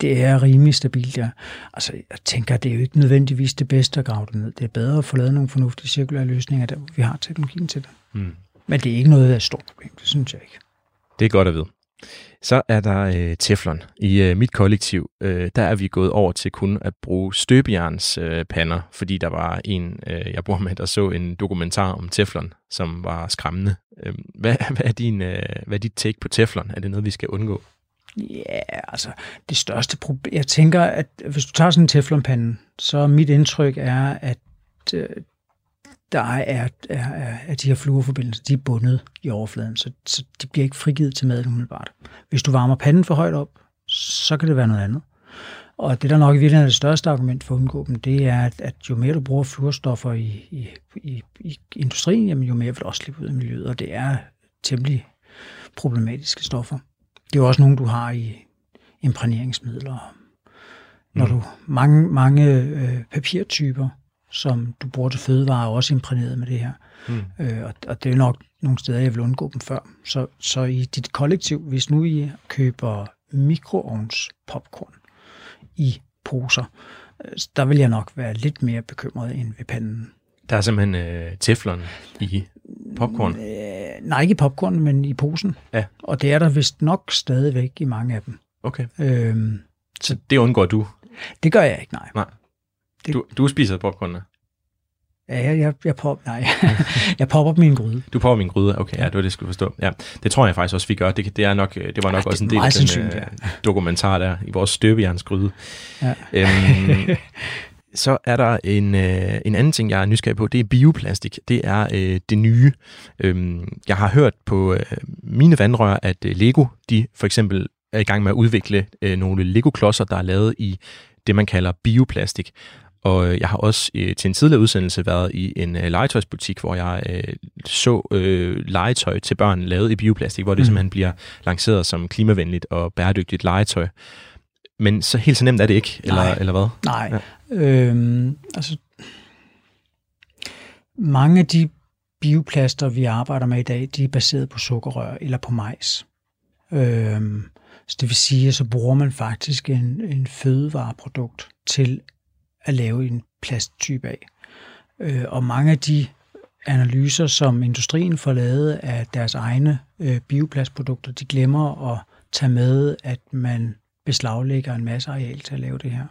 Det er rimelig stabilt, ja. Altså, jeg tænker, det er jo ikke nødvendigvis det bedste at grave det ned. Det er bedre at få lavet nogle fornuftige cirkulære løsninger, der vi har teknologien til det. Mm. Men det er ikke noget af et stort problem, det synes jeg ikke. Det er godt at vide. Så er der øh, Teflon. I øh, mit kollektiv, øh, der er vi gået over til kun at bruge støbejerns øh, pander, fordi der var en, øh, jeg bor med, der så en dokumentar om Teflon, som var skræmmende. Øh, hvad, hvad, er din, øh, hvad er dit take på Teflon? Er det noget, vi skal undgå? Ja, altså det største problem, jeg tænker, at hvis du tager sådan en teflonpande, så mit indtryk er, at øh, der er, er, er, er de her fluorforbindelser, de er bundet i overfladen, så, så de bliver ikke frigivet til maden umiddelbart. Hvis du varmer panden for højt op, så kan det være noget andet. Og det, der nok i virkeligheden er det største argument for at undgå dem, det er, at, at jo mere du bruger fluorstoffer i, i, i, i industrien, jamen, jo mere vil du også slippe ud af miljøet, og det er temmelig problematiske stoffer. Det er jo også nogle, du har i imprægneringsmidler. Når mm. du mange, mange øh, papirtyper, som du bruger til fødevarer, er også imprægneret med det her. Mm. Øh, og, og det er nok nogle steder, jeg vil undgå dem før. Så, så i dit kollektiv, hvis nu I køber mikroovns popcorn i poser, øh, der vil jeg nok være lidt mere bekymret end ved panden. Der er simpelthen øh, teflon i popcorn? Øh, nej, ikke i popcorn, men i posen. Ja. Og det er der vist nok stadigvæk i mange af dem. Okay. Øhm, så det undgår du? Det gør jeg ikke, nej. Nej. Det... Du, du spiser popcorn, Ja, jeg, jeg, jeg, pop, nej, jeg popper en gryde. Du popper min gryde, okay, ja, det var det, jeg skulle forstå. Ja, det tror jeg faktisk også, vi gør. Det, det, er nok, det var nok ja, også en del af den ja. dokumentar der, i vores støbejernsgryde. Ja. Øhm, så er der en, øh, en anden ting, jeg er nysgerrig på, det er bioplastik. Det er øh, det nye. Øhm, jeg har hørt på øh, mine vandrør, at øh, Lego, de for eksempel er i gang med at udvikle øh, nogle Lego-klodser, der er lavet i det, man kalder bioplastik. Og øh, jeg har også øh, til en tidligere udsendelse været i en øh, legetøjsbutik, hvor jeg øh, så øh, legetøj til børn lavet i bioplastik, hvor det mm. simpelthen bliver lanceret som klimavenligt og bæredygtigt legetøj. Men så helt så nemt er det ikke, eller, Nej. eller hvad? Nej. Ja. Øhm, altså, mange af de bioplaster, vi arbejder med i dag, de er baseret på sukkerrør eller på majs. Øhm, så det vil sige, at så bruger man faktisk en, en fødevareprodukt til at lave en plasttype af. Øh, og mange af de analyser, som industrien får lavet af deres egne øh, bioplastprodukter, de glemmer at tage med, at man beslaglægger en masse areal til at lave det her.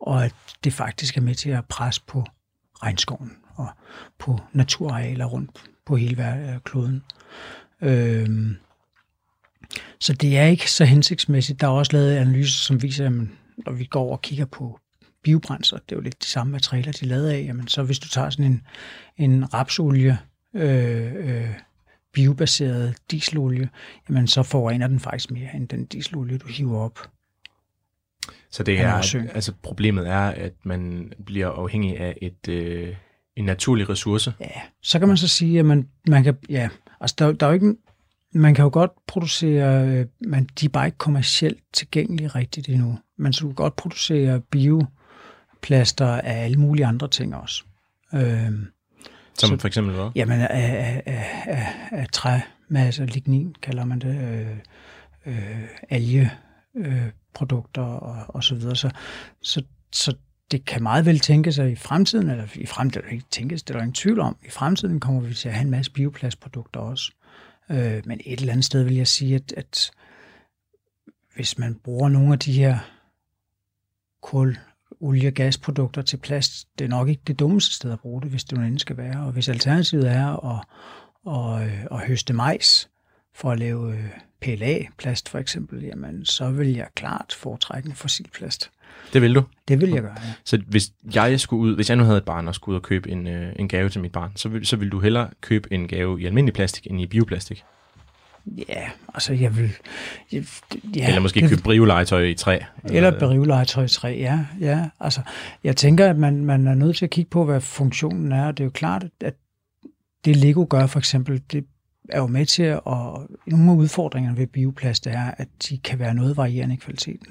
Og at det faktisk er med til at presse på regnskoven og på naturarealer rundt på hele øh, kloden. Øhm, så det er ikke så hensigtsmæssigt. Der er også lavet analyser, som viser, at når vi går og kigger på biobrændsler, det er jo lidt de samme materialer, de er lavet af, jamen så hvis du tager sådan en, en rapsolie, øh, øh, biobaseret dieselolie, jamen så forurener den faktisk mere end den dieselolie, du hiver op. Så det er, altså problemet er, at man bliver afhængig af et, øh, en naturlig ressource? Ja, så kan man så sige, at man, man kan, ja, altså der, der er jo ikke, man kan jo godt producere, øh, men de er bare ikke kommercielt tilgængelige rigtigt endnu. Man kan godt producere bioplaster af alle mulige andre ting også. Øh, Som så, for eksempel hvad? Jamen af, af, af, af, af træmasse, lignin kalder man det, øh, øh, alge, øh, produkter og, og så videre. Så, så, så det kan meget vel tænkes, at i fremtiden, eller i fremtiden, ikke tænkes, det er der ingen tvivl om, i fremtiden kommer vi til at have en masse bioplastprodukter også. Øh, men et eller andet sted vil jeg sige, at, at hvis man bruger nogle af de her kul, olie- og gasprodukter til plast, det er nok ikke det dummeste sted at bruge det, hvis det nu skal være. Og hvis alternativet er at, at, øh, at høste majs for at lave øh, PLA-plast for eksempel, jamen så vil jeg klart foretrække en fossil plast. Det vil du? Det vil jeg gøre, ja. Så hvis jeg skulle ud, hvis jeg nu havde et barn og skulle ud og købe en, øh, en gave til mit barn, så vil, så vil du hellere købe en gave i almindelig plastik end i bioplastik? Ja, altså jeg vil... Jeg, ja, eller måske det, købe brivelegetøj i træ? Eller, eller brivelegetøj i træ, ja. ja. Altså, jeg tænker, at man, man er nødt til at kigge på, hvad funktionen er. Det er jo klart, at det Lego gør for eksempel, det er jo med til at... Nogle af udfordringerne ved bioplast er, at de kan være noget varierende i kvaliteten.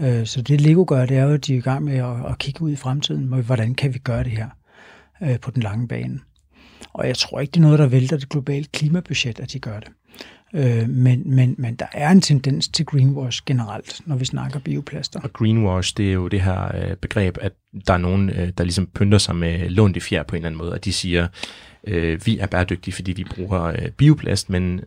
Øh, så det Lego gør, det er jo, at de er i gang med at, kigge ud i fremtiden, med, hvordan kan vi gøre det her øh, på den lange bane. Og jeg tror ikke, det er noget, der vælter det globale klimabudget, at de gør det. Øh, men, men, men der er en tendens til greenwash generelt, når vi snakker bioplaster. Og greenwash, det er jo det her øh, begreb, at der er nogen, øh, der ligesom pynter sig med lånt i fjer på en eller anden måde, og de siger, øh, vi er bæredygtige, fordi vi bruger øh, bioplast, men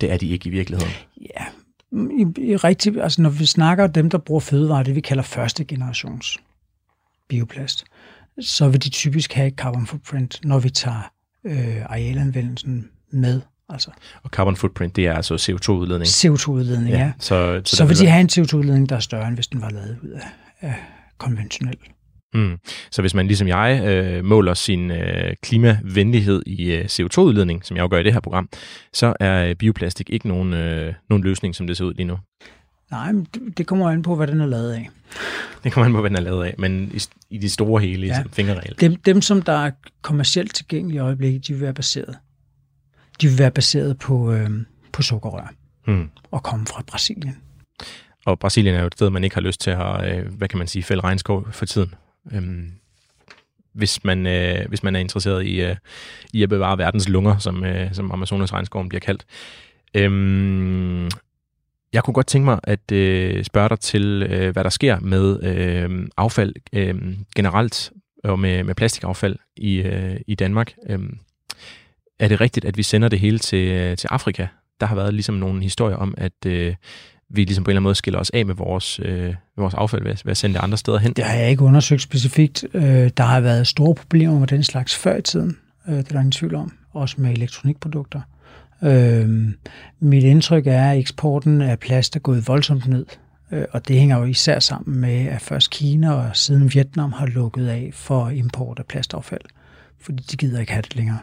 det er de ikke i virkeligheden. Ja, i, i rigtig, altså når vi snakker om dem, der bruger fødevarer, det vi kalder første generations bioplast, så vil de typisk have et carbon footprint, når vi tager øh, arealanvendelsen med. Altså. Og carbon footprint, det er altså CO2-udledning? CO2-udledning, ja. ja. Så, så, så vil de have en CO2-udledning, der er større, end hvis den var lavet ud af, af konventionel. Mm. Så hvis man ligesom jeg øh, måler sin øh, klimavenlighed i øh, CO2-udledning, som jeg jo gør i det her program, så er øh, bioplastik ikke nogen, øh, nogen løsning, som det ser ud lige nu. Nej, men det kommer an på, hvad den er lavet af. Det kommer an på, hvad den er lavet af, men i, i de store hele, ja. fingerregel. Dem, dem, som der er kommercielt tilgængelige i øjeblikket, de vil være baseret. De vil være baseret på, øh, på sukkerrør hmm. og komme fra Brasilien. Og Brasilien er jo et sted, man ikke har lyst til at øh, hvad kan man sige, fælde regnskov for tiden. Øhm, hvis man, øh, hvis man er interesseret i, øh, i at bevare verdens lunger, som, øh, som Amazonas regnskoven bliver kaldt. Øhm, jeg kunne godt tænke mig at øh, spørge dig til, øh, hvad der sker med øh, affald øh, generelt, og med, med plastikaffald i, øh, i Danmark. Øh, er det rigtigt, at vi sender det hele til, øh, til Afrika? Der har været ligesom nogle historier om, at øh, vi ligesom på en eller anden måde skiller os af med vores, øh, med vores affald ved, ved at sende det andre steder hen? Det har jeg ikke undersøgt specifikt. Øh, der har været store problemer med den slags før i tiden. Øh, det er der ingen tvivl om. Også med elektronikprodukter. Øh, mit indtryk er, at eksporten af plast er gået voldsomt ned. Øh, og det hænger jo især sammen med, at først Kina og siden Vietnam har lukket af for import af plastaffald. Fordi de gider ikke have det længere.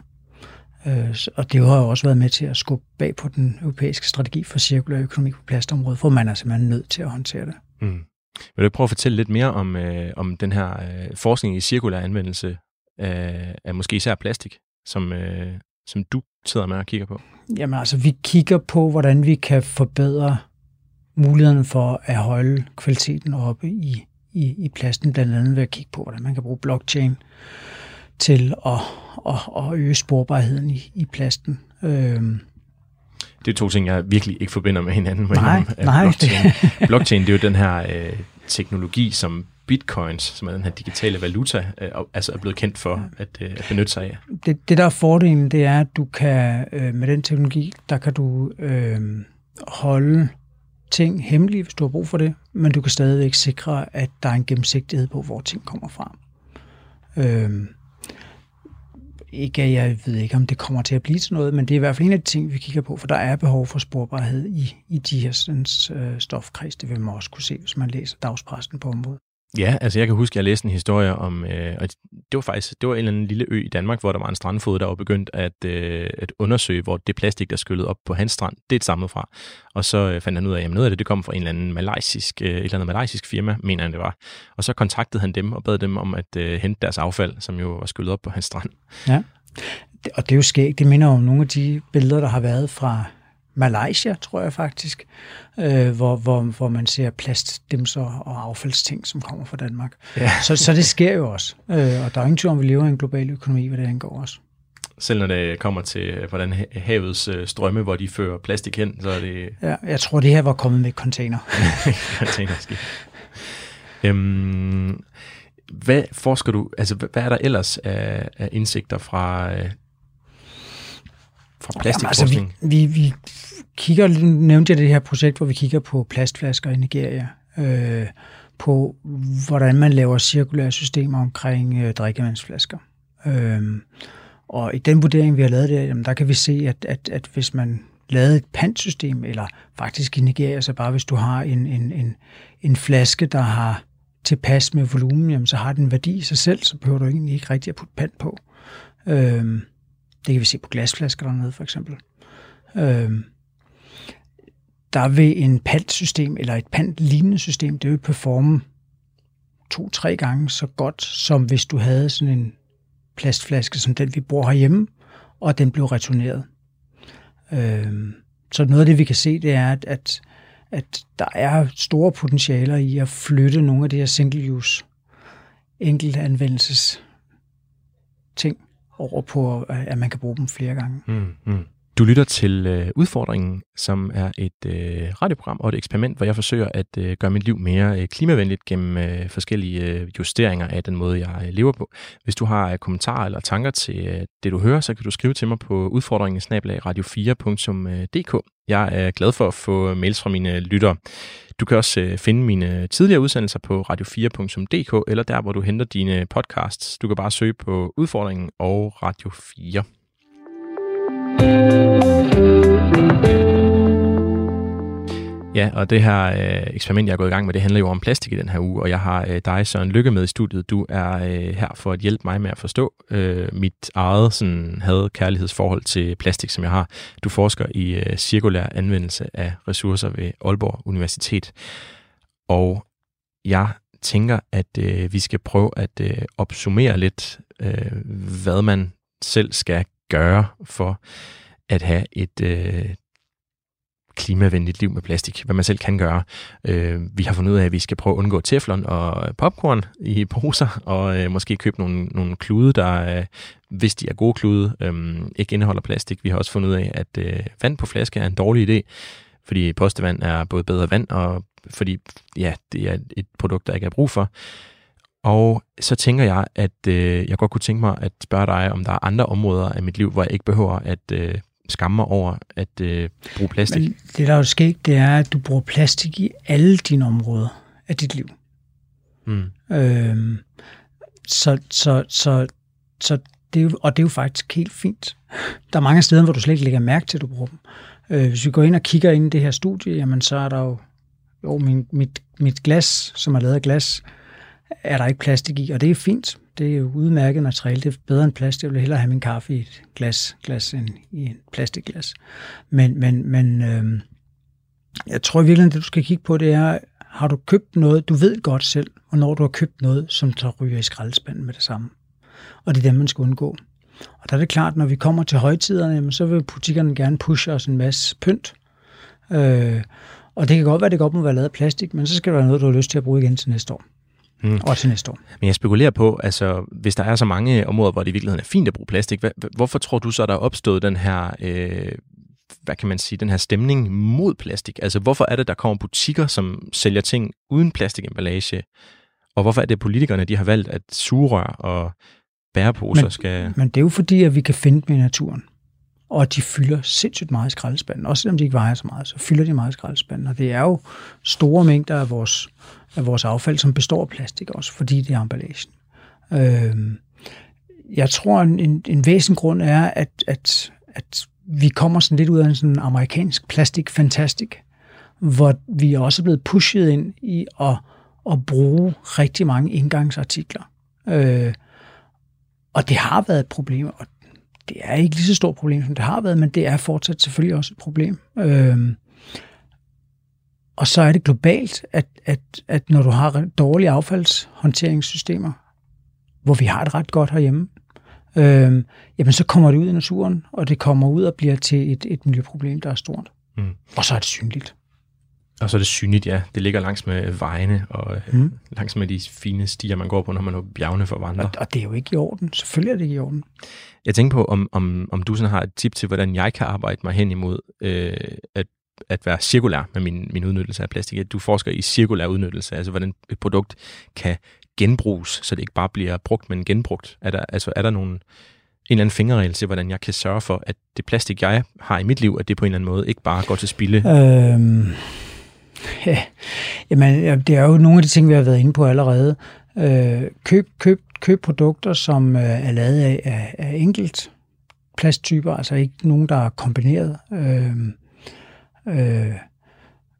Øh, og det har jo også været med til at skubbe bag på den europæiske strategi for cirkulær økonomi på plastområdet, for man er simpelthen nødt til at håndtere det. Mm. Vil du prøve at fortælle lidt mere om, øh, om den her øh, forskning i cirkulær anvendelse af, af måske især plastik, som, øh, som du sidder med og kigger på? Jamen altså, vi kigger på, hvordan vi kan forbedre mulighederne for at holde kvaliteten oppe i, i, i plasten, blandt andet ved at kigge på, hvordan man kan bruge blockchain til at, at, at øge sporbarheden i, i plasten. Øhm. Det er to ting, jeg virkelig ikke forbinder med hinanden. Med nej, nej. Blockchain. blockchain, det er jo den her øh, teknologi, som bitcoins, som er den her digitale valuta, øh, altså er blevet kendt for at, øh, at benytte sig af. Det, det der er fordelen, det er, at du kan øh, med den teknologi, der kan du øh, holde ting hemmelige, hvis du har brug for det, men du kan stadigvæk sikre, at der er en gennemsigtighed på, hvor ting kommer fra. Øh, ikke, jeg ved ikke, om det kommer til at blive til noget, men det er i hvert fald en af de ting, vi kigger på, for der er behov for sporbarhed i, i de her sådan, øh, stofkreds. Det vil man også kunne se, hvis man læser dagspressen på området. Ja, altså jeg kan huske, at jeg læste en historie om, øh, og det var faktisk det var en eller anden lille ø i Danmark, hvor der var en strandfod, der var begyndt at, øh, at undersøge, hvor det plastik, der skyllede op på hans strand, det er samlet fra. Og så øh, fandt han ud af, at noget af det, det kom fra en eller anden malaysisk, øh, et eller andet malaysisk firma, mener han det var. Og så kontaktede han dem og bad dem om at øh, hente deres affald, som jo var skyllet op på hans strand. Ja, og det er jo skægt. Det minder om nogle af de billeder, der har været fra Malaysia, tror jeg faktisk, øh, hvor, hvor, hvor man ser plastdimser og affaldsting, som kommer fra Danmark. Ja. Så, så det sker jo også. Øh, og der er ingen tvivl om, vi lever i en global økonomi, hvad det angår også. Selv når det kommer til, hvordan havets øh, strømme, hvor de fører plastik hen, så er det... Ja, jeg tror, det her var kommet med container. Containerskib. øhm, hvad forsker du, altså hvad er der ellers af, af indsigter fra, øh, fra plastikforskning? Jamen, altså, vi, vi, vi kigger, nævnte jeg det her projekt, hvor vi kigger på plastflasker i Nigeria, øh, på hvordan man laver cirkulære systemer omkring øh, drikkevandsflasker. Øh, og i den vurdering, vi har lavet der, jamen, der kan vi se, at, at, at hvis man lavede et pantsystem, eller faktisk i Nigeria, så bare hvis du har en, en, en, en flaske, der har tilpas med volumen, jamen, så har den værdi i sig selv, så behøver du egentlig ikke rigtig at putte pant på. Øhm, det kan vi se på glasflasker dernede, for eksempel. Øhm, der vil en pantsystem, eller et pant-lignende system, det vil performe to-tre gange så godt, som hvis du havde sådan en plastflaske, som den vi bruger herhjemme, og den blev returneret. Øhm, så noget af det, vi kan se, det er, at, at, at der er store potentialer i at flytte nogle af de her single-use, enkeltanvendelses ting over på, at man kan bruge dem flere gange. Mm, mm. Du lytter til øh, Udfordringen, som er et øh, radioprogram og et eksperiment, hvor jeg forsøger at øh, gøre mit liv mere øh, klimavenligt gennem øh, forskellige øh, justeringer af den måde, jeg øh, lever på. Hvis du har øh, kommentarer eller tanker til øh, det, du hører, så kan du skrive til mig på udfordringen radio4.dk. Jeg er glad for at få mails fra mine øh, lyttere. Du kan også øh, finde mine øh, tidligere udsendelser på radio4.dk eller der, hvor du henter dine podcasts. Du kan bare søge på Udfordringen og Radio 4. Ja, og det her øh, eksperiment, jeg er gået i gang med, det handler jo om plastik i den her uge, og jeg har øh, dig, Søren Lykke, med i studiet. Du er øh, her for at hjælpe mig med at forstå øh, mit eget sådan, had kærlighedsforhold til plastik, som jeg har. Du forsker i øh, cirkulær anvendelse af ressourcer ved Aalborg Universitet. Og jeg tænker, at øh, vi skal prøve at øh, opsummere lidt, øh, hvad man selv skal gøre for at have et øh, klimavenligt liv med plastik, hvad man selv kan gøre. Øh, vi har fundet ud af, at vi skal prøve at undgå teflon og popcorn i poser, og øh, måske købe nogle, nogle klude, der, øh, hvis de er gode klude, øh, ikke indeholder plastik. Vi har også fundet ud af, at øh, vand på flaske er en dårlig idé, fordi postevand er både bedre vand, og fordi ja, det er et produkt, der ikke er brug for. Og så tænker jeg, at øh, jeg godt kunne tænke mig at spørge dig, om der er andre områder af mit liv, hvor jeg ikke behøver at øh, skamme mig over at øh, bruge plastik. Men det, der er jo sket, det er, at du bruger plastik i alle dine områder af dit liv. Mm. Øhm, så, så, så, så det er jo, og det er jo faktisk helt fint. Der er mange steder, hvor du slet ikke lægger mærke til, at du bruger dem. Øh, hvis vi går ind og kigger ind i det her studie, jamen så er der jo, jo min, mit, mit glas, som er lavet af glas, er der ikke plastik i, og det er fint. Det er jo udmærket materiale. Det er bedre end plastik. Jeg vil hellere have min kaffe i et glas, glas end i en plastikglas. Men, men, men øh, jeg tror i virkeligheden, det du skal kigge på, det er, har du købt noget, du ved godt selv, hvornår du har købt noget, som så ryger i skraldespanden med det samme. Og det er det, man skal undgå. Og der er det klart, når vi kommer til højtiderne, så vil butikkerne gerne pushe os en masse pynt. Øh, og det kan godt være, at det godt må være lavet af plastik, men så skal der være noget, du har lyst til at bruge igen til næste år. Mm. Og til næste år. Men jeg spekulerer på, altså, hvis der er så mange områder, hvor det i virkeligheden er fint at bruge plastik, hvad, hvorfor tror du så, der er opstået den her, øh, hvad kan man sige, den her stemning mod plastik? Altså, hvorfor er det, der kommer butikker, som sælger ting uden plastikemballage? Og hvorfor er det, at politikerne de har valgt, at sugerør og bæreposer men, skal... Men det er jo fordi, at vi kan finde dem i naturen. Og de fylder sindssygt meget i skraldespanden. Også selvom de ikke vejer så meget, så fylder de meget i skraldespanden. Og det er jo store mængder af vores af vores affald, som består af plastik også, fordi det er emballagen. Øh, jeg tror, en, en, en væsentlig grund er, at, at, at vi kommer sådan lidt ud af en sådan amerikansk plastik-fantastik, hvor vi også er blevet pushet ind i at, at bruge rigtig mange indgangsartikler. Øh, og det har været et problem, og det er ikke lige så stort problem, som det har været, men det er fortsat selvfølgelig også et problem. Øh, og så er det globalt, at, at, at når du har dårlige affaldshåndteringssystemer, hvor vi har det ret godt herhjemme, øh, jamen så kommer det ud i naturen, og det kommer ud og bliver til et, et miljøproblem, der er stort. Mm. Og så er det synligt. Og så er det synligt, ja. Det ligger langs med vejene og øh, mm. langs med de fine stier, man går på, når man er bjergene for vandre. Og, og det er jo ikke i orden. Selvfølgelig er det ikke i orden. Jeg tænker på, om, om, om du sådan har et tip til, hvordan jeg kan arbejde mig hen imod øh, at at være cirkulær med min, min udnyttelse af plastik. Du forsker i cirkulær udnyttelse, altså hvordan et produkt kan genbruges, så det ikke bare bliver brugt, men genbrugt. Er der, altså, er der nogen, en eller anden fingerregel til, hvordan jeg kan sørge for, at det plastik, jeg har i mit liv, at det på en eller anden måde ikke bare går til spilde? Øhm, ja, jamen, det er jo nogle af de ting, vi har været inde på allerede. Øh, køb, køb, køb produkter, som øh, er lavet af, af, af enkelt plasttyper, altså ikke nogen, der er kombineret. Øh, øh,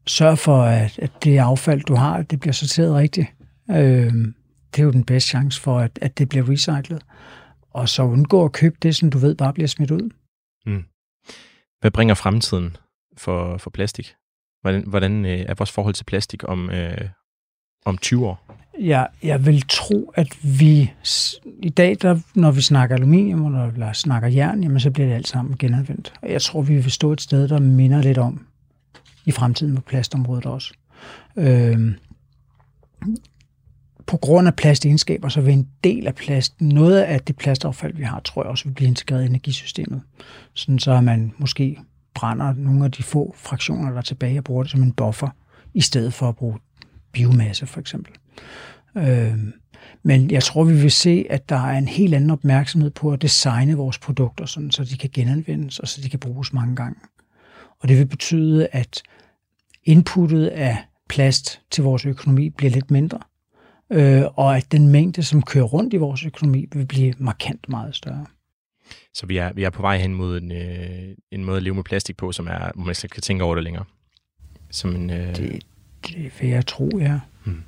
sørg for, at, at det affald, du har, det bliver sorteret rigtigt. Øh, det er jo den bedste chance for, at, at det bliver recyclet. Og så undgå at købe det, som du ved bare bliver smidt ud. Mm. Hvad bringer fremtiden for, for plastik? Hvordan, hvordan øh, er vores forhold til plastik om, øh, om 20 år? Ja, jeg vil tro, at vi i dag, der, når vi snakker aluminium, og når vi snakker jern, jamen, så bliver det alt sammen genanvendt. Og jeg tror, vi vil stå et sted, der minder lidt om i fremtiden på plastområdet også. Øh, på grund af plastegenskaber, så vil en del af plast, noget af det plastaffald, vi har, tror jeg også vil blive integreret i energisystemet. Sådan så man måske brænder nogle af de få fraktioner, der er tilbage, og bruger det som en buffer, i stedet for at bruge biomasse for eksempel. Øh, men jeg tror, vi vil se, at der er en helt anden opmærksomhed på at designe vores produkter, sådan, så de kan genanvendes, og så de kan bruges mange gange. Og det vil betyde, at inputtet af plast til vores økonomi bliver lidt mindre, øh, og at den mængde, som kører rundt i vores økonomi, vil blive markant meget større. Så vi er, vi er på vej hen mod en, øh, en måde at leve med plastik på, som er, hvor man ikke kan tænke over det længere. Som en, øh... det, det vil jeg tro, ja. Hmm.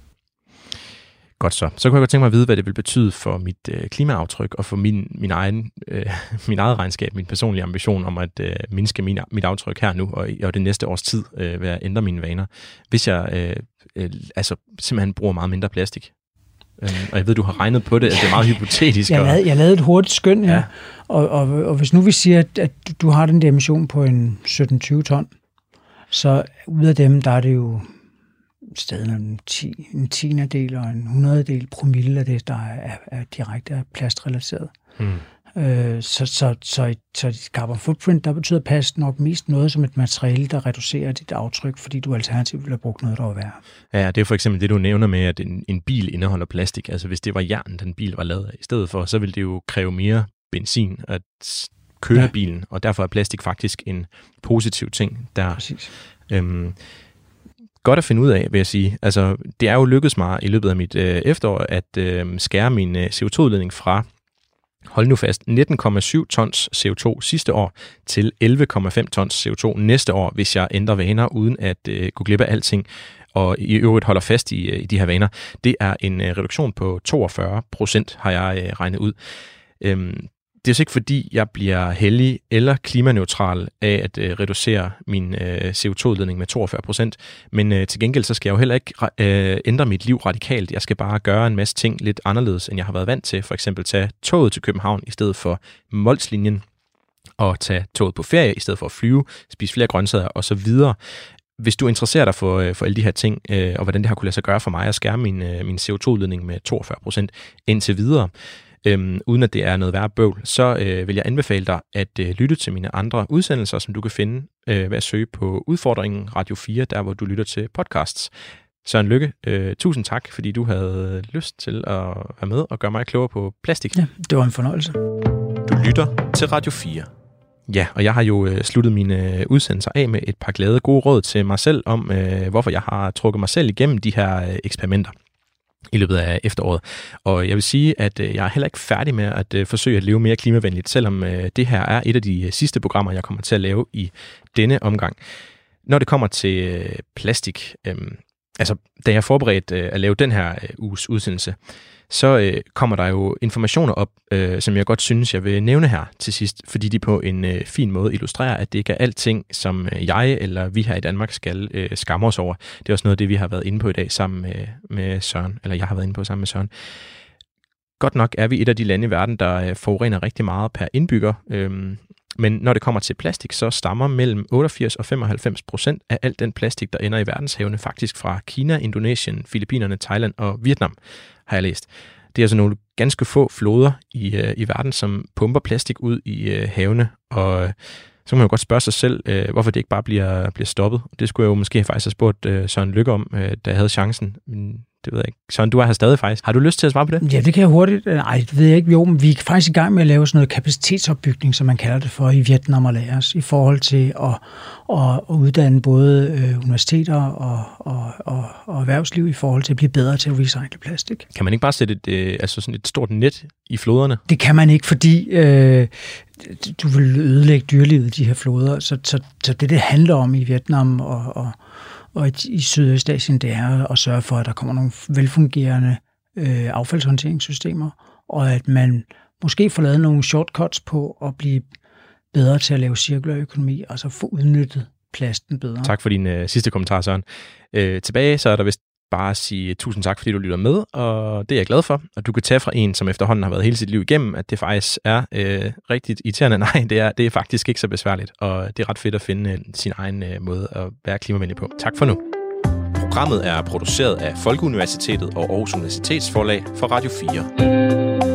Godt så. Så kunne jeg godt tænke mig at vide, hvad det vil betyde for mit øh, klimaaftryk og for min, min, egen, øh, min eget regnskab, min personlige ambition om at øh, mindske min, mit aftryk her nu og, og det næste års tid øh, ved at ændre mine vaner, hvis jeg øh, øh, altså simpelthen bruger meget mindre plastik. Øh, og jeg ved, du har regnet på det, at det er meget hypotetisk. Jeg lavede, jeg lavede et hurtigt skøn, ja. ja. Og, og, og hvis nu vi siger, at, at du har den der emission på en 17-20 ton, så ud af dem, der er det jo stadig en, 10, en tiendedel og en hundreddel promille af det, der er, er direkte plastrelateret. Mm. Øh, så, så, så, så i carbon footprint, der betyder plast nok mest noget som et materiale, der reducerer dit aftryk, fordi du alternativt vil have brugt noget, der var værd. Ja, det er for eksempel det, du nævner med, at en, en bil indeholder plastik. Altså hvis det var jern, den bil var lavet af i stedet for, så ville det jo kræve mere benzin at køre ja. bilen, og derfor er plastik faktisk en positiv ting. Der, Præcis. Øhm, godt at finde ud af, vil jeg sige. Altså, det er jo lykkedes mig i løbet af mit øh, efterår at øh, skære min øh, CO2-udledning fra hold nu fast, 19,7 tons CO2 sidste år til 11,5 tons CO2 næste år, hvis jeg ændrer vaner uden at øh, gå glip af alting og i øvrigt holder fast i, øh, i de her vaner. Det er en øh, reduktion på 42 procent, har jeg øh, regnet ud. Øhm, det er jo ikke fordi, jeg bliver heldig eller klimaneutral af at øh, reducere min øh, CO2-udledning med 42 procent, men øh, til gengæld så skal jeg jo heller ikke øh, ændre mit liv radikalt. Jeg skal bare gøre en masse ting lidt anderledes, end jeg har været vant til. For eksempel tage toget til København i stedet for Molslinjen, og tage toget på ferie i stedet for at flyve, spise flere grøntsager osv. Hvis du interesserer dig for, øh, for alle de her ting, øh, og hvordan det har kunne lade sig gøre for mig at skære min, øh, min CO2-udledning med 42 procent indtil videre, øhm, uden at det er noget værre bøvl, så øh, vil jeg anbefale dig at øh, lytte til mine andre udsendelser, som du kan finde øh, ved at søge på udfordringen Radio 4, der hvor du lytter til podcasts. Søren Lykke, øh, tusind tak, fordi du havde lyst til at være med og gøre mig klogere på plastik. Ja, det var en fornøjelse. Du lytter til Radio 4. Ja, og jeg har jo øh, sluttet mine øh, udsendelser af med et par glade gode råd til mig selv om, øh, hvorfor jeg har trukket mig selv igennem de her øh, eksperimenter i løbet af efteråret. Og jeg vil sige, at øh, jeg er heller ikke færdig med at øh, forsøge at leve mere klimavenligt, selvom øh, det her er et af de sidste programmer, jeg kommer til at lave i denne omgang. Når det kommer til plastik, øhm, altså da jeg forberedte øh, at lave den her øh, uges udsendelse, så øh, kommer der jo informationer op, øh, som jeg godt synes, jeg vil nævne her til sidst, fordi de på en øh, fin måde illustrerer, at det ikke er alting, som øh, jeg eller vi her i Danmark skal øh, skamme os over. Det er også noget af det, vi har været inde på i dag sammen med, med Søren, eller jeg har været inde på sammen med Søren. Godt nok er vi et af de lande i verden, der øh, forurener rigtig meget per indbygger. Øh, men når det kommer til plastik, så stammer mellem 88 og 95 procent af al den plastik, der ender i verdenshavene, faktisk fra Kina, Indonesien, Filippinerne, Thailand og Vietnam har jeg læst. Det er altså nogle ganske få floder i, øh, i verden, som pumper plastik ud i øh, havene, og øh, så kan man jo godt spørge sig selv, øh, hvorfor det ikke bare bliver, bliver stoppet. Det skulle jeg jo måske faktisk have spurgt øh, Søren Lykke om, øh, da jeg havde chancen. Men det ved jeg ikke. Søren, du er her stadig faktisk. Har du lyst til at svare på det? Ja, det kan jeg hurtigt. Nej, det ved jeg ikke. Jo, men vi er faktisk i gang med at lave sådan noget kapacitetsopbygning, som man kalder det for i Vietnam og Laos, i forhold til at, at, at uddanne både øh, universiteter og, og, og, og erhvervsliv i forhold til at blive bedre til at recycle plastik. Kan man ikke bare sætte et, øh, altså sådan et stort net i floderne? Det kan man ikke, fordi øh, du vil ødelægge dyrelivet i de her floder. Så, så, så det, det handler om i Vietnam og, og, og i, i Sydøstasien, det er at sørge for, at der kommer nogle velfungerende øh, affaldshåndteringssystemer, og at man måske får lavet nogle shortcuts på at blive bedre til at lave cirkulær økonomi, altså få udnyttet plasten bedre. Tak for din øh, sidste kommentar, Søren. Øh, tilbage så er der vist bare sige tusind tak, fordi du lytter med, og det er jeg glad for. Og du kan tage fra en, som efterhånden har været hele sit liv igennem, at det faktisk er øh, rigtigt irriterende. Nej, det er, det er faktisk ikke så besværligt, og det er ret fedt at finde øh, sin egen øh, måde at være klimavenlig på. Tak for nu. Programmet er produceret af Folkeuniversitetet og Aarhus Universitetsforlag for Radio 4.